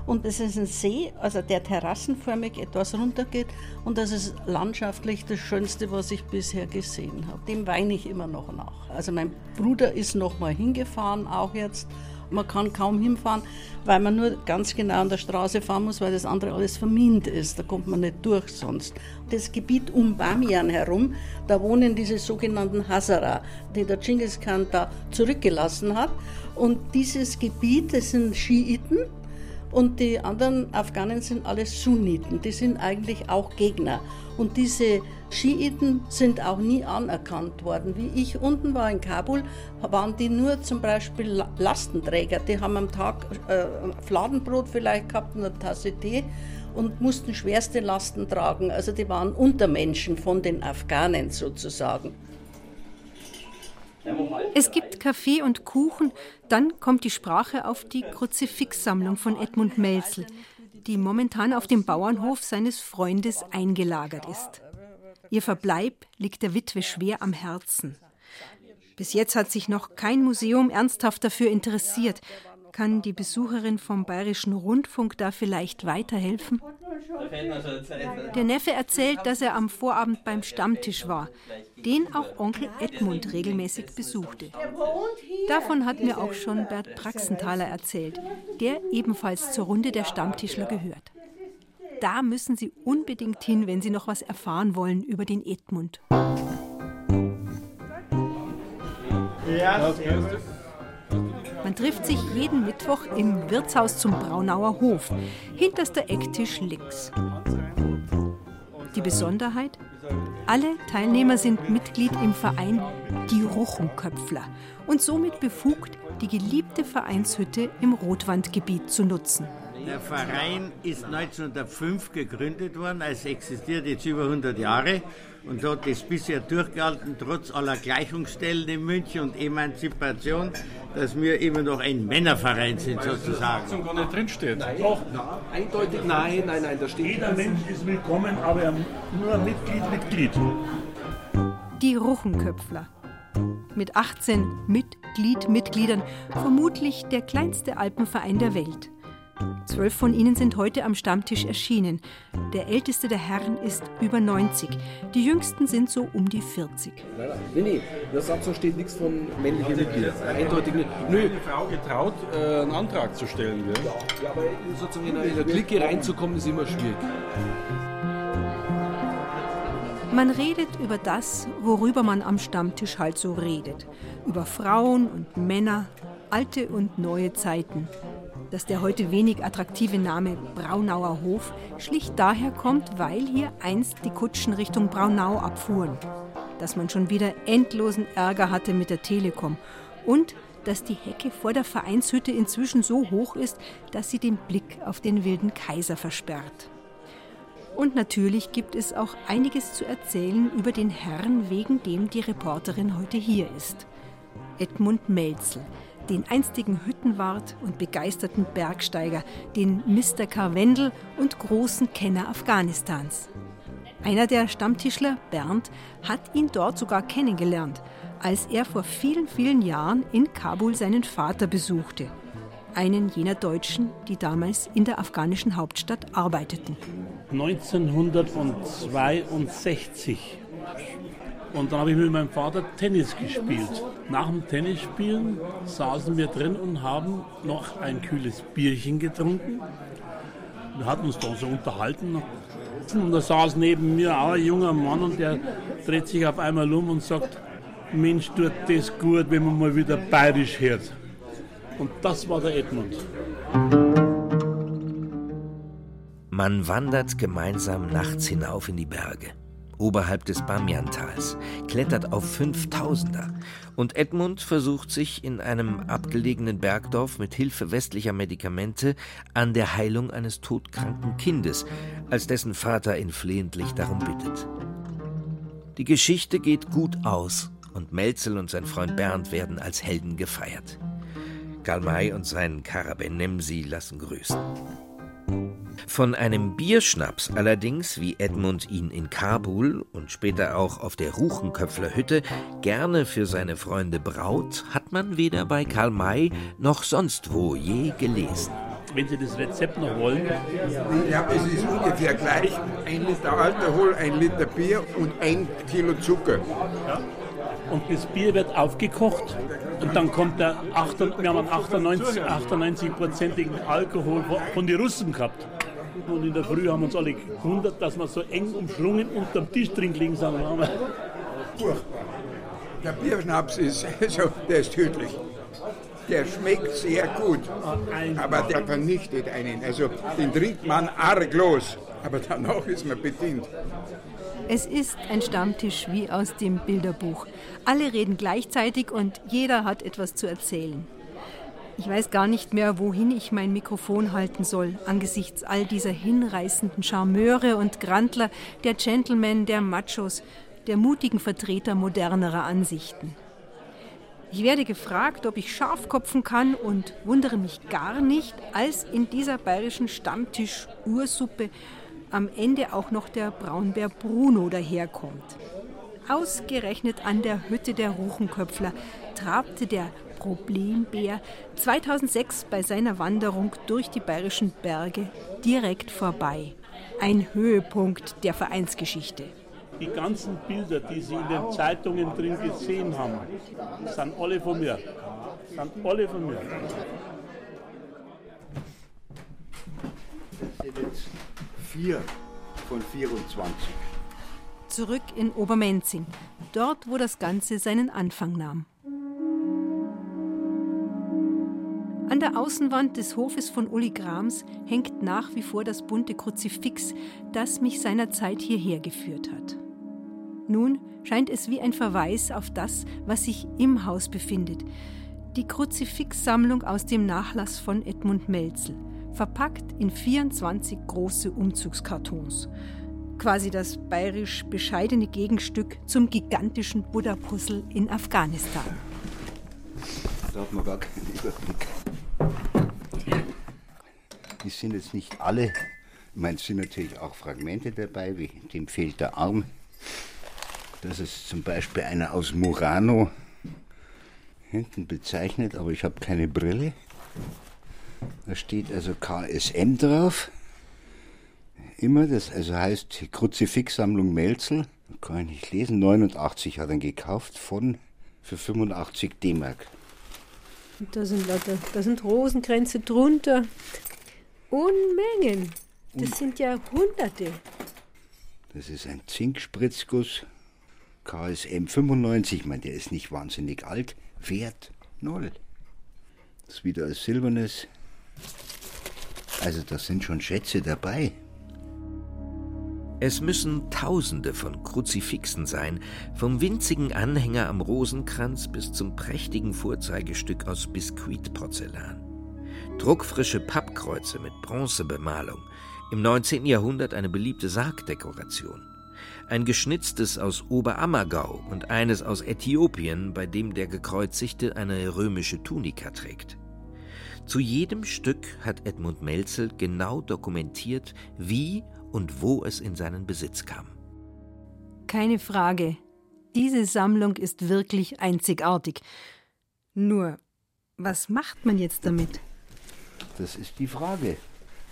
Und das ist ein See, also der terrassenförmig etwas runtergeht. Und das ist landschaftlich das Schönste, was ich bisher gesehen habe. Dem weine ich immer noch nach. Also mein Bruder ist noch mal hingefahren, auch jetzt. Man kann kaum hinfahren, weil man nur ganz genau an der Straße fahren muss, weil das andere alles vermint ist. Da kommt man nicht durch sonst. Das Gebiet um Bamiyan herum, da wohnen diese sogenannten Hazara, die der Genghis Khan da zurückgelassen hat. Und dieses Gebiet, das sind Schiiten, und die anderen Afghanen sind alle Sunniten. Die sind eigentlich auch Gegner. Und diese Schiiten sind auch nie anerkannt worden. Wie ich unten war in Kabul, waren die nur zum Beispiel Lastenträger. Die haben am Tag äh, Fladenbrot vielleicht gehabt und eine Tasse Tee und mussten schwerste Lasten tragen. Also die waren Untermenschen von den Afghanen sozusagen. Es gibt Kaffee und Kuchen, dann kommt die Sprache auf die Kruzifixsammlung von Edmund Melzel, die momentan auf dem Bauernhof seines Freundes eingelagert ist. Ihr Verbleib liegt der Witwe schwer am Herzen. Bis jetzt hat sich noch kein Museum ernsthaft dafür interessiert. Kann die Besucherin vom Bayerischen Rundfunk da vielleicht weiterhelfen? Der Neffe erzählt, dass er am Vorabend beim Stammtisch war, den auch Onkel Edmund regelmäßig besuchte. Davon hat mir auch schon Bert Praxenthaler erzählt, der ebenfalls zur Runde der Stammtischler gehört. Da müssen Sie unbedingt hin, wenn Sie noch was erfahren wollen über den Edmund. Ja, man trifft sich jeden Mittwoch im Wirtshaus zum Braunauer Hof, hinterster Ecktisch links. Die Besonderheit? Alle Teilnehmer sind Mitglied im Verein Die Ruchenköpfler und somit befugt, die geliebte Vereinshütte im Rotwandgebiet zu nutzen. Der Verein ist 1905 gegründet worden, es existiert jetzt über 100 Jahre und hat das bisher durchgehalten, trotz aller Gleichungsstellen in München und Emanzipation, dass wir immer noch ein Männerverein sind sozusagen. Was gar nicht drinsteht. Doch, eindeutig nein, nein, nein, da steht. Jeder Mensch ist willkommen, aber nur Mitglied, Mitglied. Die Ruchenköpfler. Mit 18 Mitglied-Mitgliedern vermutlich der kleinste Alpenverein der Welt. Zwölf von ihnen sind heute am Stammtisch erschienen. Der älteste der Herren ist über 90. Die jüngsten sind so um die 40. Nein, nein, nee, nee. Der Satz steht nichts von männlichen Mitgliedern. Eindeutig nicht. Nö. Eine Frau getraut, äh, einen Antrag zu stellen. Ja, ja aber sozusagen in eine Clique reinzukommen, ist immer schwierig. Man redet über das, worüber man am Stammtisch halt so redet. Über Frauen und Männer, alte und neue Zeiten dass der heute wenig attraktive Name Braunauer Hof schlicht daher kommt, weil hier einst die Kutschen Richtung Braunau abfuhren, dass man schon wieder endlosen Ärger hatte mit der Telekom und dass die Hecke vor der Vereinshütte inzwischen so hoch ist, dass sie den Blick auf den wilden Kaiser versperrt. Und natürlich gibt es auch einiges zu erzählen über den Herrn, wegen dem die Reporterin heute hier ist. Edmund Melzel, den einstigen Hüttenwart und begeisterten Bergsteiger, den Mr. Karwendel und großen Kenner Afghanistans. Einer der Stammtischler, Bernd, hat ihn dort sogar kennengelernt, als er vor vielen, vielen Jahren in Kabul seinen Vater besuchte. Einen jener Deutschen, die damals in der afghanischen Hauptstadt arbeiteten. 1962 und dann habe ich mit meinem Vater Tennis gespielt. Nach dem Tennisspielen saßen wir drin und haben noch ein kühles Bierchen getrunken. Wir hatten uns da so unterhalten. Und da saß neben mir auch ein junger Mann und der dreht sich auf einmal um und sagt, Mensch, tut das gut, wenn man mal wieder bayerisch hört. Und das war der Edmund. Man wandert gemeinsam nachts hinauf in die Berge oberhalb des Bamyantals, klettert auf 5000er und Edmund versucht sich in einem abgelegenen Bergdorf mit Hilfe westlicher Medikamente an der Heilung eines todkranken Kindes, als dessen Vater ihn flehentlich darum bittet. Die Geschichte geht gut aus und Melzel und sein Freund Bernd werden als Helden gefeiert. Karl May und sein Karaben Nemsi lassen grüßen. Von einem Bierschnaps allerdings, wie Edmund ihn in Kabul und später auch auf der Ruchenköpfler Hütte gerne für seine Freunde braut, hat man weder bei Karl May noch sonst wo je gelesen. Wenn Sie das Rezept noch wollen. Ja, es ist ungefähr gleich. Ein Liter Alkohol, ein Liter Bier und ein Kilo Zucker. Ja. Und das Bier wird aufgekocht und dann kommt der 8, wir haben einen 98, 98-prozentigen Alkohol von den Russen gehabt. Und in der Früh haben uns alle gewundert, dass wir so eng umschlungen unterm Tisch drin liegen sind. Furchtbar. Der Bierschnaps ist, also, der ist tödlich. Der schmeckt sehr gut, aber der vernichtet einen. Also den trinkt man arglos, aber danach ist man bedient. Es ist ein Stammtisch wie aus dem Bilderbuch. Alle reden gleichzeitig und jeder hat etwas zu erzählen. Ich weiß gar nicht mehr, wohin ich mein Mikrofon halten soll, angesichts all dieser hinreißenden Charmeure und Grandler, der Gentlemen, der Machos, der mutigen Vertreter modernerer Ansichten. Ich werde gefragt, ob ich Schafkopfen kann und wundere mich gar nicht, als in dieser bayerischen Stammtisch-Ursuppe am Ende auch noch der Braunbär Bruno daherkommt. Ausgerechnet an der Hütte der Ruchenköpfler trabte der Problembär 2006 bei seiner Wanderung durch die bayerischen Berge direkt vorbei. Ein Höhepunkt der Vereinsgeschichte. Die ganzen Bilder, die Sie in den Zeitungen drin gesehen haben, sind alle von mir. Sind alle von mir. Das sind jetzt vier von 24. Zurück in Obermenzing, dort, wo das Ganze seinen Anfang nahm. An der Außenwand des Hofes von Uli Grams hängt nach wie vor das bunte Kruzifix, das mich seinerzeit hierher geführt hat. Nun scheint es wie ein Verweis auf das, was sich im Haus befindet. Die Kruzifixsammlung aus dem Nachlass von Edmund Melzel, verpackt in 24 große Umzugskartons. Quasi das bayerisch bescheidene Gegenstück zum gigantischen Buddha-Puzzle in Afghanistan. Da hat man gar keinen Überblick. Die sind jetzt nicht alle. Ich meine, es sind natürlich auch Fragmente dabei, wie dem fehlt der Arm. Das ist zum Beispiel einer aus Murano hinten bezeichnet, aber ich habe keine Brille. Da steht also KSM drauf. Immer, das also heißt Kruzifixsammlung Melzel. Kann ich nicht lesen. 89 hat er gekauft von für 85 D-Mark. Da sind lauter, da sind Rosenkränze drunter. Unmengen. Das Und sind ja Hunderte. Das ist ein Zinkspritzguss. KSM 95, ich meine, der ist nicht wahnsinnig alt. Wert null. Das ist wieder ein silbernes. Also, da sind schon Schätze dabei. Es müssen Tausende von Kruzifixen sein, vom winzigen Anhänger am Rosenkranz bis zum prächtigen Vorzeigestück aus Biskuitporzellan. Druckfrische Pappkreuze mit Bronzebemalung, im 19. Jahrhundert eine beliebte Sargdekoration. Ein geschnitztes aus Oberammergau und eines aus Äthiopien, bei dem der Gekreuzigte eine römische Tunika trägt. Zu jedem Stück hat Edmund Melzel genau dokumentiert, wie und wo es in seinen Besitz kam. Keine Frage. Diese Sammlung ist wirklich einzigartig. Nur, was macht man jetzt damit? Das ist die Frage.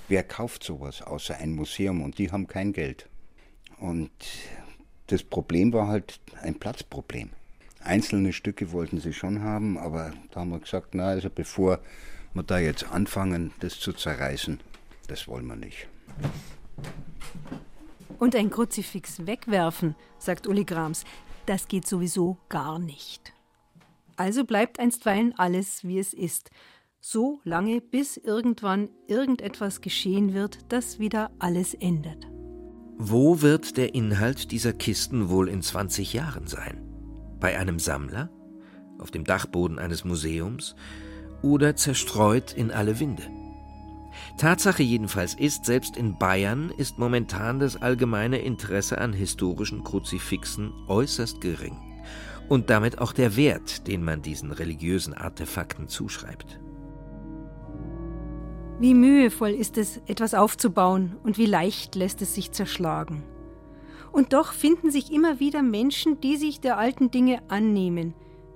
Wer kauft sowas außer ein Museum und die haben kein Geld? Und das Problem war halt ein Platzproblem. Einzelne Stücke wollten sie schon haben, aber da haben wir gesagt, na, also bevor wir da jetzt anfangen, das zu zerreißen, das wollen wir nicht. Und ein Kruzifix wegwerfen, sagt Uli Grams, das geht sowieso gar nicht. Also bleibt einstweilen alles, wie es ist, so lange, bis irgendwann irgendetwas geschehen wird, das wieder alles ändert. Wo wird der Inhalt dieser Kisten wohl in 20 Jahren sein? Bei einem Sammler? Auf dem Dachboden eines Museums? Oder zerstreut in alle Winde? Tatsache jedenfalls ist, selbst in Bayern ist momentan das allgemeine Interesse an historischen Kruzifixen äußerst gering und damit auch der Wert, den man diesen religiösen Artefakten zuschreibt. Wie mühevoll ist es, etwas aufzubauen und wie leicht lässt es sich zerschlagen. Und doch finden sich immer wieder Menschen, die sich der alten Dinge annehmen,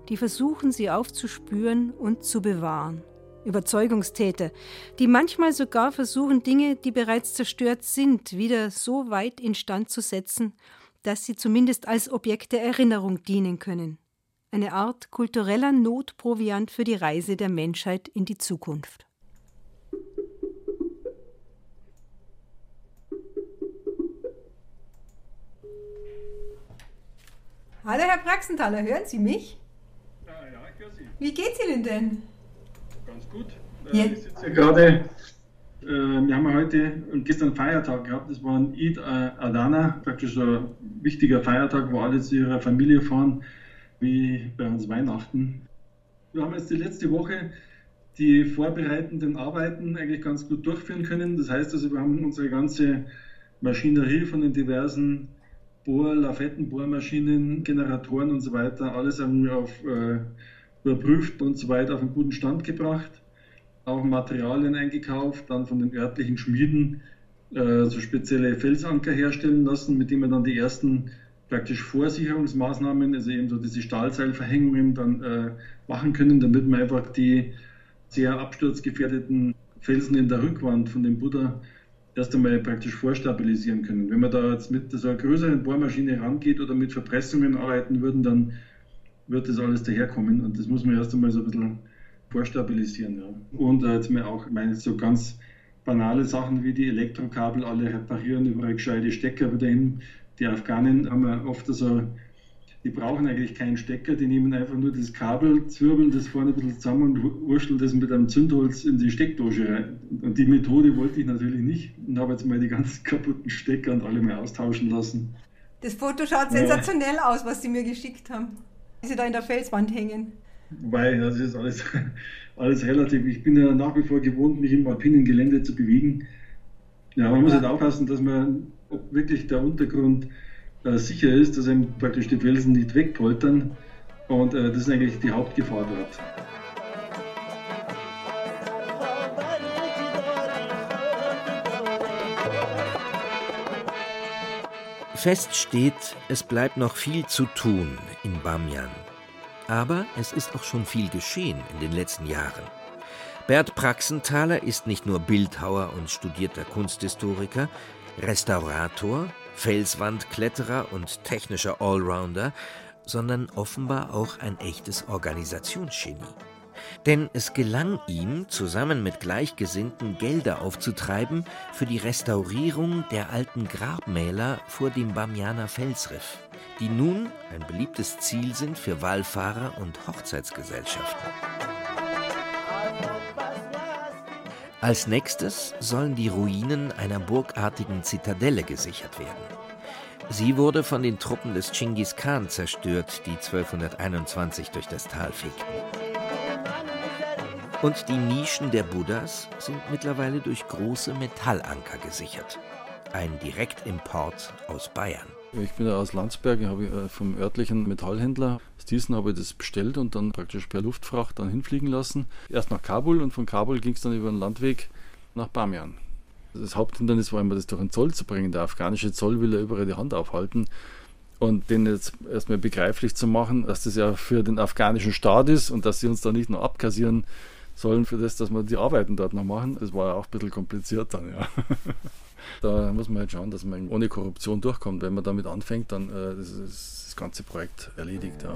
die versuchen, sie aufzuspüren und zu bewahren. Überzeugungstäter, die manchmal sogar versuchen, Dinge, die bereits zerstört sind, wieder so weit instand zu setzen, dass sie zumindest als Objekt der Erinnerung dienen können. Eine Art kultureller Notproviant für die Reise der Menschheit in die Zukunft. Hallo Herr Praxenthaler, hören Sie mich? Ja, ja, ich höre Sie. Wie geht's Ihnen denn? Ganz gut. Äh, ja. Ich sitze gerade, äh, wir haben heute und gestern Feiertag gehabt, das war ein Eid Adana, praktisch ein wichtiger Feiertag, wo alle zu ihrer Familie fahren, wie bei uns Weihnachten. Wir haben jetzt die letzte Woche die vorbereitenden Arbeiten eigentlich ganz gut durchführen können. Das heißt also, wir haben unsere ganze Maschinerie von den diversen Bohr, Lafetten, Bohrmaschinen, Generatoren und so weiter, alles haben wir auf äh, überprüft und so weiter auf einen guten Stand gebracht. Auch Materialien eingekauft, dann von den örtlichen Schmieden äh, so spezielle Felsanker herstellen lassen, mit denen wir dann die ersten praktisch Vorsicherungsmaßnahmen, also eben so diese Stahlseilverhängungen dann äh, machen können, damit man einfach die sehr absturzgefährdeten Felsen in der Rückwand von dem Buddha erst einmal praktisch vorstabilisieren können. Wenn man da jetzt mit so einer größeren Bohrmaschine rangeht oder mit Verpressungen arbeiten würden, dann wird das alles daherkommen und das muss man erst einmal so ein bisschen vorstabilisieren. Ja. Und äh, jetzt mal auch meine so ganz banale Sachen wie die Elektrokabel alle reparieren über gescheite Stecker wieder hin. Die Afghanen haben ja oft so, die brauchen eigentlich keinen Stecker, die nehmen einfach nur das Kabel, zwirbeln das vorne ein bisschen zusammen und wurschteln das mit einem Zündholz in die Steckdose rein. Und die Methode wollte ich natürlich nicht und habe jetzt mal die ganzen kaputten Stecker und alle mal austauschen lassen. Das Foto schaut sensationell ja. aus, was Sie mir geschickt haben. Sie da in der Felswand hängen. Wobei, das ist alles, alles relativ. Ich bin ja nach wie vor gewohnt, mich im alpinen Gelände zu bewegen. Ja, man muss halt aufpassen, dass man, wirklich der Untergrund äh, sicher ist, dass einem praktisch die Felsen nicht wegpoltern. Und äh, das ist eigentlich die Hauptgefahr dort. Fest steht, es bleibt noch viel zu tun in Bamian. Aber es ist auch schon viel geschehen in den letzten Jahren. Bert Praxenthaler ist nicht nur Bildhauer und studierter Kunsthistoriker, Restaurator, Felswandkletterer und technischer Allrounder, sondern offenbar auch ein echtes Organisationsgenie. Denn es gelang ihm, zusammen mit Gleichgesinnten Gelder aufzutreiben für die Restaurierung der alten Grabmäler vor dem Bamianer Felsriff die nun ein beliebtes Ziel sind für Wallfahrer und Hochzeitsgesellschaften. Als nächstes sollen die Ruinen einer burgartigen Zitadelle gesichert werden. Sie wurde von den Truppen des Chinggis Khan zerstört, die 1221 durch das Tal fegten. Und die Nischen der Buddhas sind mittlerweile durch große Metallanker gesichert. Ein Direktimport aus Bayern. Ich bin aus Landsberg, habe äh, vom örtlichen Metallhändler aus diesen habe ich das bestellt und dann praktisch per Luftfracht dann hinfliegen lassen. Erst nach Kabul und von Kabul ging es dann über den Landweg nach Bamian. Das Haupthindernis war immer, das durch den Zoll zu bringen. Der afghanische Zoll will ja überall die Hand aufhalten. Und den jetzt erstmal begreiflich zu machen, dass das ja für den afghanischen Staat ist und dass sie uns da nicht nur abkassieren sollen für das, dass wir die Arbeiten dort noch machen, das war ja auch ein bisschen kompliziert dann, ja. Da muss man halt schauen, dass man ohne Korruption durchkommt. Wenn man damit anfängt, dann äh, ist das ganze Projekt erledigt. Ja.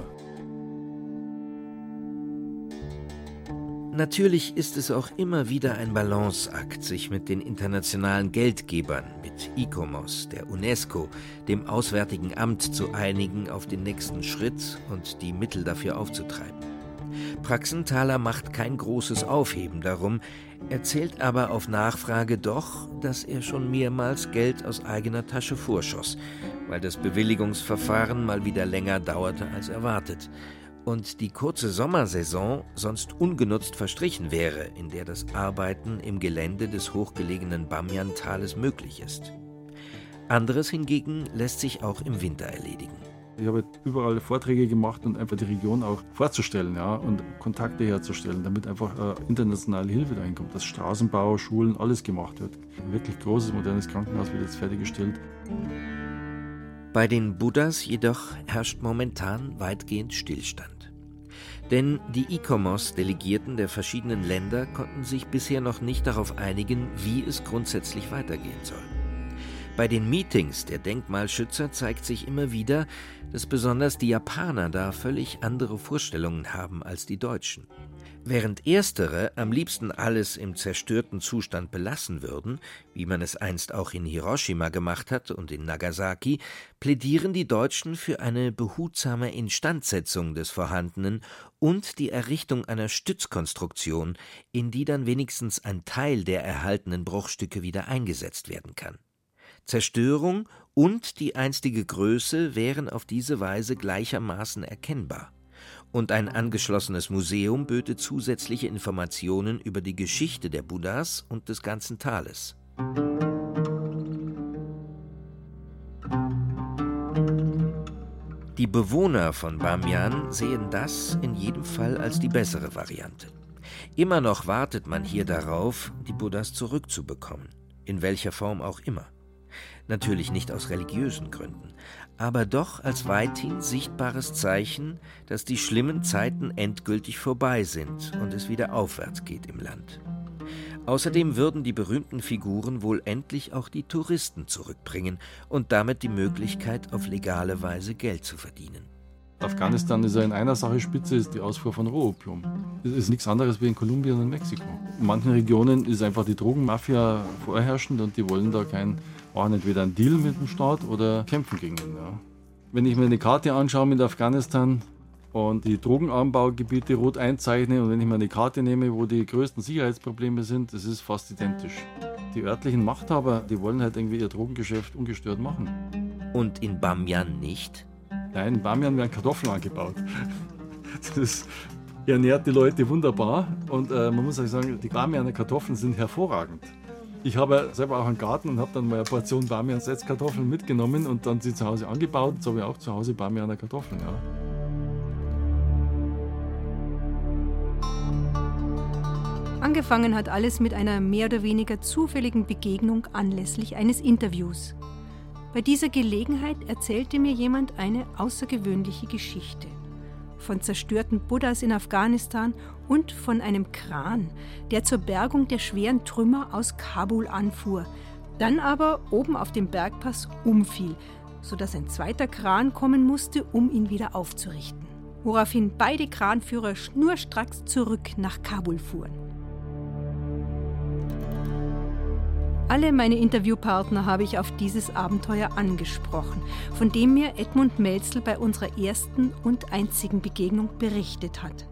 Natürlich ist es auch immer wieder ein Balanceakt, sich mit den internationalen Geldgebern, mit ICOMOS, der UNESCO, dem Auswärtigen Amt zu einigen, auf den nächsten Schritt und die Mittel dafür aufzutreiben. Praxenthaler macht kein großes Aufheben darum, erzählt aber auf Nachfrage doch, dass er schon mehrmals Geld aus eigener Tasche vorschoss, weil das Bewilligungsverfahren mal wieder länger dauerte als erwartet und die kurze Sommersaison sonst ungenutzt verstrichen wäre, in der das Arbeiten im Gelände des hochgelegenen Bamyan-Tales möglich ist. Anderes hingegen lässt sich auch im Winter erledigen. Ich habe überall Vorträge gemacht und einfach die Region auch vorzustellen ja, und Kontakte herzustellen, damit einfach äh, internationale Hilfe dahin kommt, dass Straßenbau, Schulen, alles gemacht wird. Ein wirklich großes, modernes Krankenhaus wird jetzt fertiggestellt. Bei den Buddhas jedoch herrscht momentan weitgehend Stillstand. Denn die ICOMOS-Delegierten der verschiedenen Länder konnten sich bisher noch nicht darauf einigen, wie es grundsätzlich weitergehen soll. Bei den Meetings der Denkmalschützer zeigt sich immer wieder, dass besonders die Japaner da völlig andere Vorstellungen haben als die Deutschen. Während erstere am liebsten alles im zerstörten Zustand belassen würden, wie man es einst auch in Hiroshima gemacht hat und in Nagasaki, plädieren die Deutschen für eine behutsame Instandsetzung des Vorhandenen und die Errichtung einer Stützkonstruktion, in die dann wenigstens ein Teil der erhaltenen Bruchstücke wieder eingesetzt werden kann. Zerstörung und die einstige Größe wären auf diese Weise gleichermaßen erkennbar. Und ein angeschlossenes Museum böte zusätzliche Informationen über die Geschichte der Buddhas und des ganzen Tales. Die Bewohner von Bamian sehen das in jedem Fall als die bessere Variante. Immer noch wartet man hier darauf, die Buddhas zurückzubekommen, in welcher Form auch immer. Natürlich nicht aus religiösen Gründen, aber doch als weithin sichtbares Zeichen, dass die schlimmen Zeiten endgültig vorbei sind und es wieder aufwärts geht im Land. Außerdem würden die berühmten Figuren wohl endlich auch die Touristen zurückbringen und damit die Möglichkeit, auf legale Weise Geld zu verdienen. Afghanistan ist ja in einer Sache spitze, ist die Ausfuhr von Rohopium. Das ist nichts anderes wie in Kolumbien und Mexiko. In manchen Regionen ist einfach die Drogenmafia vorherrschend und die wollen da kein, machen entweder einen Deal mit dem Staat oder kämpfen gegen ihn. Ja. Wenn ich mir eine Karte anschaue mit Afghanistan und die Drogenanbaugebiete rot einzeichne und wenn ich mir eine Karte nehme, wo die größten Sicherheitsprobleme sind, das ist fast identisch. Die örtlichen Machthaber, die wollen halt irgendwie ihr Drogengeschäft ungestört machen. Und in Bamian nicht? Nein, in Bamian werden Kartoffeln angebaut. Das ernährt die Leute wunderbar und äh, man muss auch sagen, die Bamianer Kartoffeln sind hervorragend. Ich habe selber auch einen Garten und habe dann mal eine Portion Bamian Setzkartoffeln mitgenommen und dann sie zu Hause angebaut. So habe ich auch zu Hause Bamianer Kartoffeln. Ja. Angefangen hat alles mit einer mehr oder weniger zufälligen Begegnung anlässlich eines Interviews. Bei dieser Gelegenheit erzählte mir jemand eine außergewöhnliche Geschichte. Von zerstörten Buddhas in Afghanistan und von einem Kran, der zur Bergung der schweren Trümmer aus Kabul anfuhr, dann aber oben auf dem Bergpass umfiel, sodass ein zweiter Kran kommen musste, um ihn wieder aufzurichten. Woraufhin beide Kranführer schnurstracks zurück nach Kabul fuhren. Alle meine Interviewpartner habe ich auf dieses Abenteuer angesprochen, von dem mir Edmund Melzel bei unserer ersten und einzigen Begegnung berichtet hat.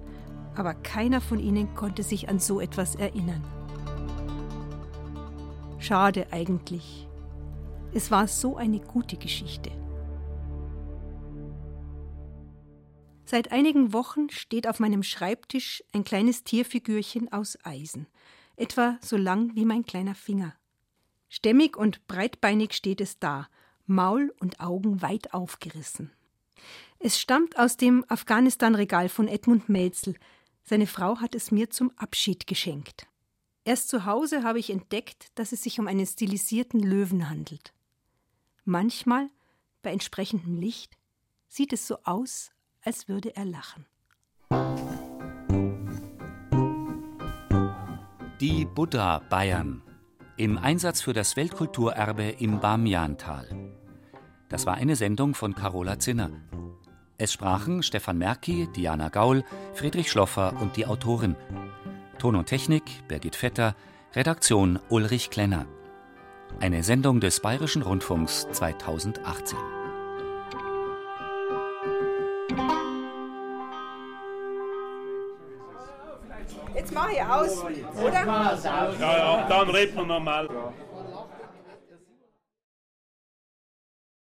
Aber keiner von ihnen konnte sich an so etwas erinnern. Schade eigentlich. Es war so eine gute Geschichte. Seit einigen Wochen steht auf meinem Schreibtisch ein kleines Tierfigürchen aus Eisen, etwa so lang wie mein kleiner Finger. Stämmig und breitbeinig steht es da, Maul und Augen weit aufgerissen. Es stammt aus dem Afghanistan-Regal von Edmund Melzel. Seine Frau hat es mir zum Abschied geschenkt. Erst zu Hause habe ich entdeckt, dass es sich um einen stilisierten Löwen handelt. Manchmal, bei entsprechendem Licht, sieht es so aus, als würde er lachen. Die Buddha Bayern im Einsatz für das Weltkulturerbe im Bamiantal. Das war eine Sendung von Carola Zinner. Es sprachen Stefan Merki, Diana Gaul, Friedrich Schloffer und die Autorin. Ton und Technik Birgit Vetter, Redaktion Ulrich Klenner. Eine Sendung des Bayerischen Rundfunks 2018. Jetzt mache ich aus, oder? Ja, ja, dann reden wir nochmal.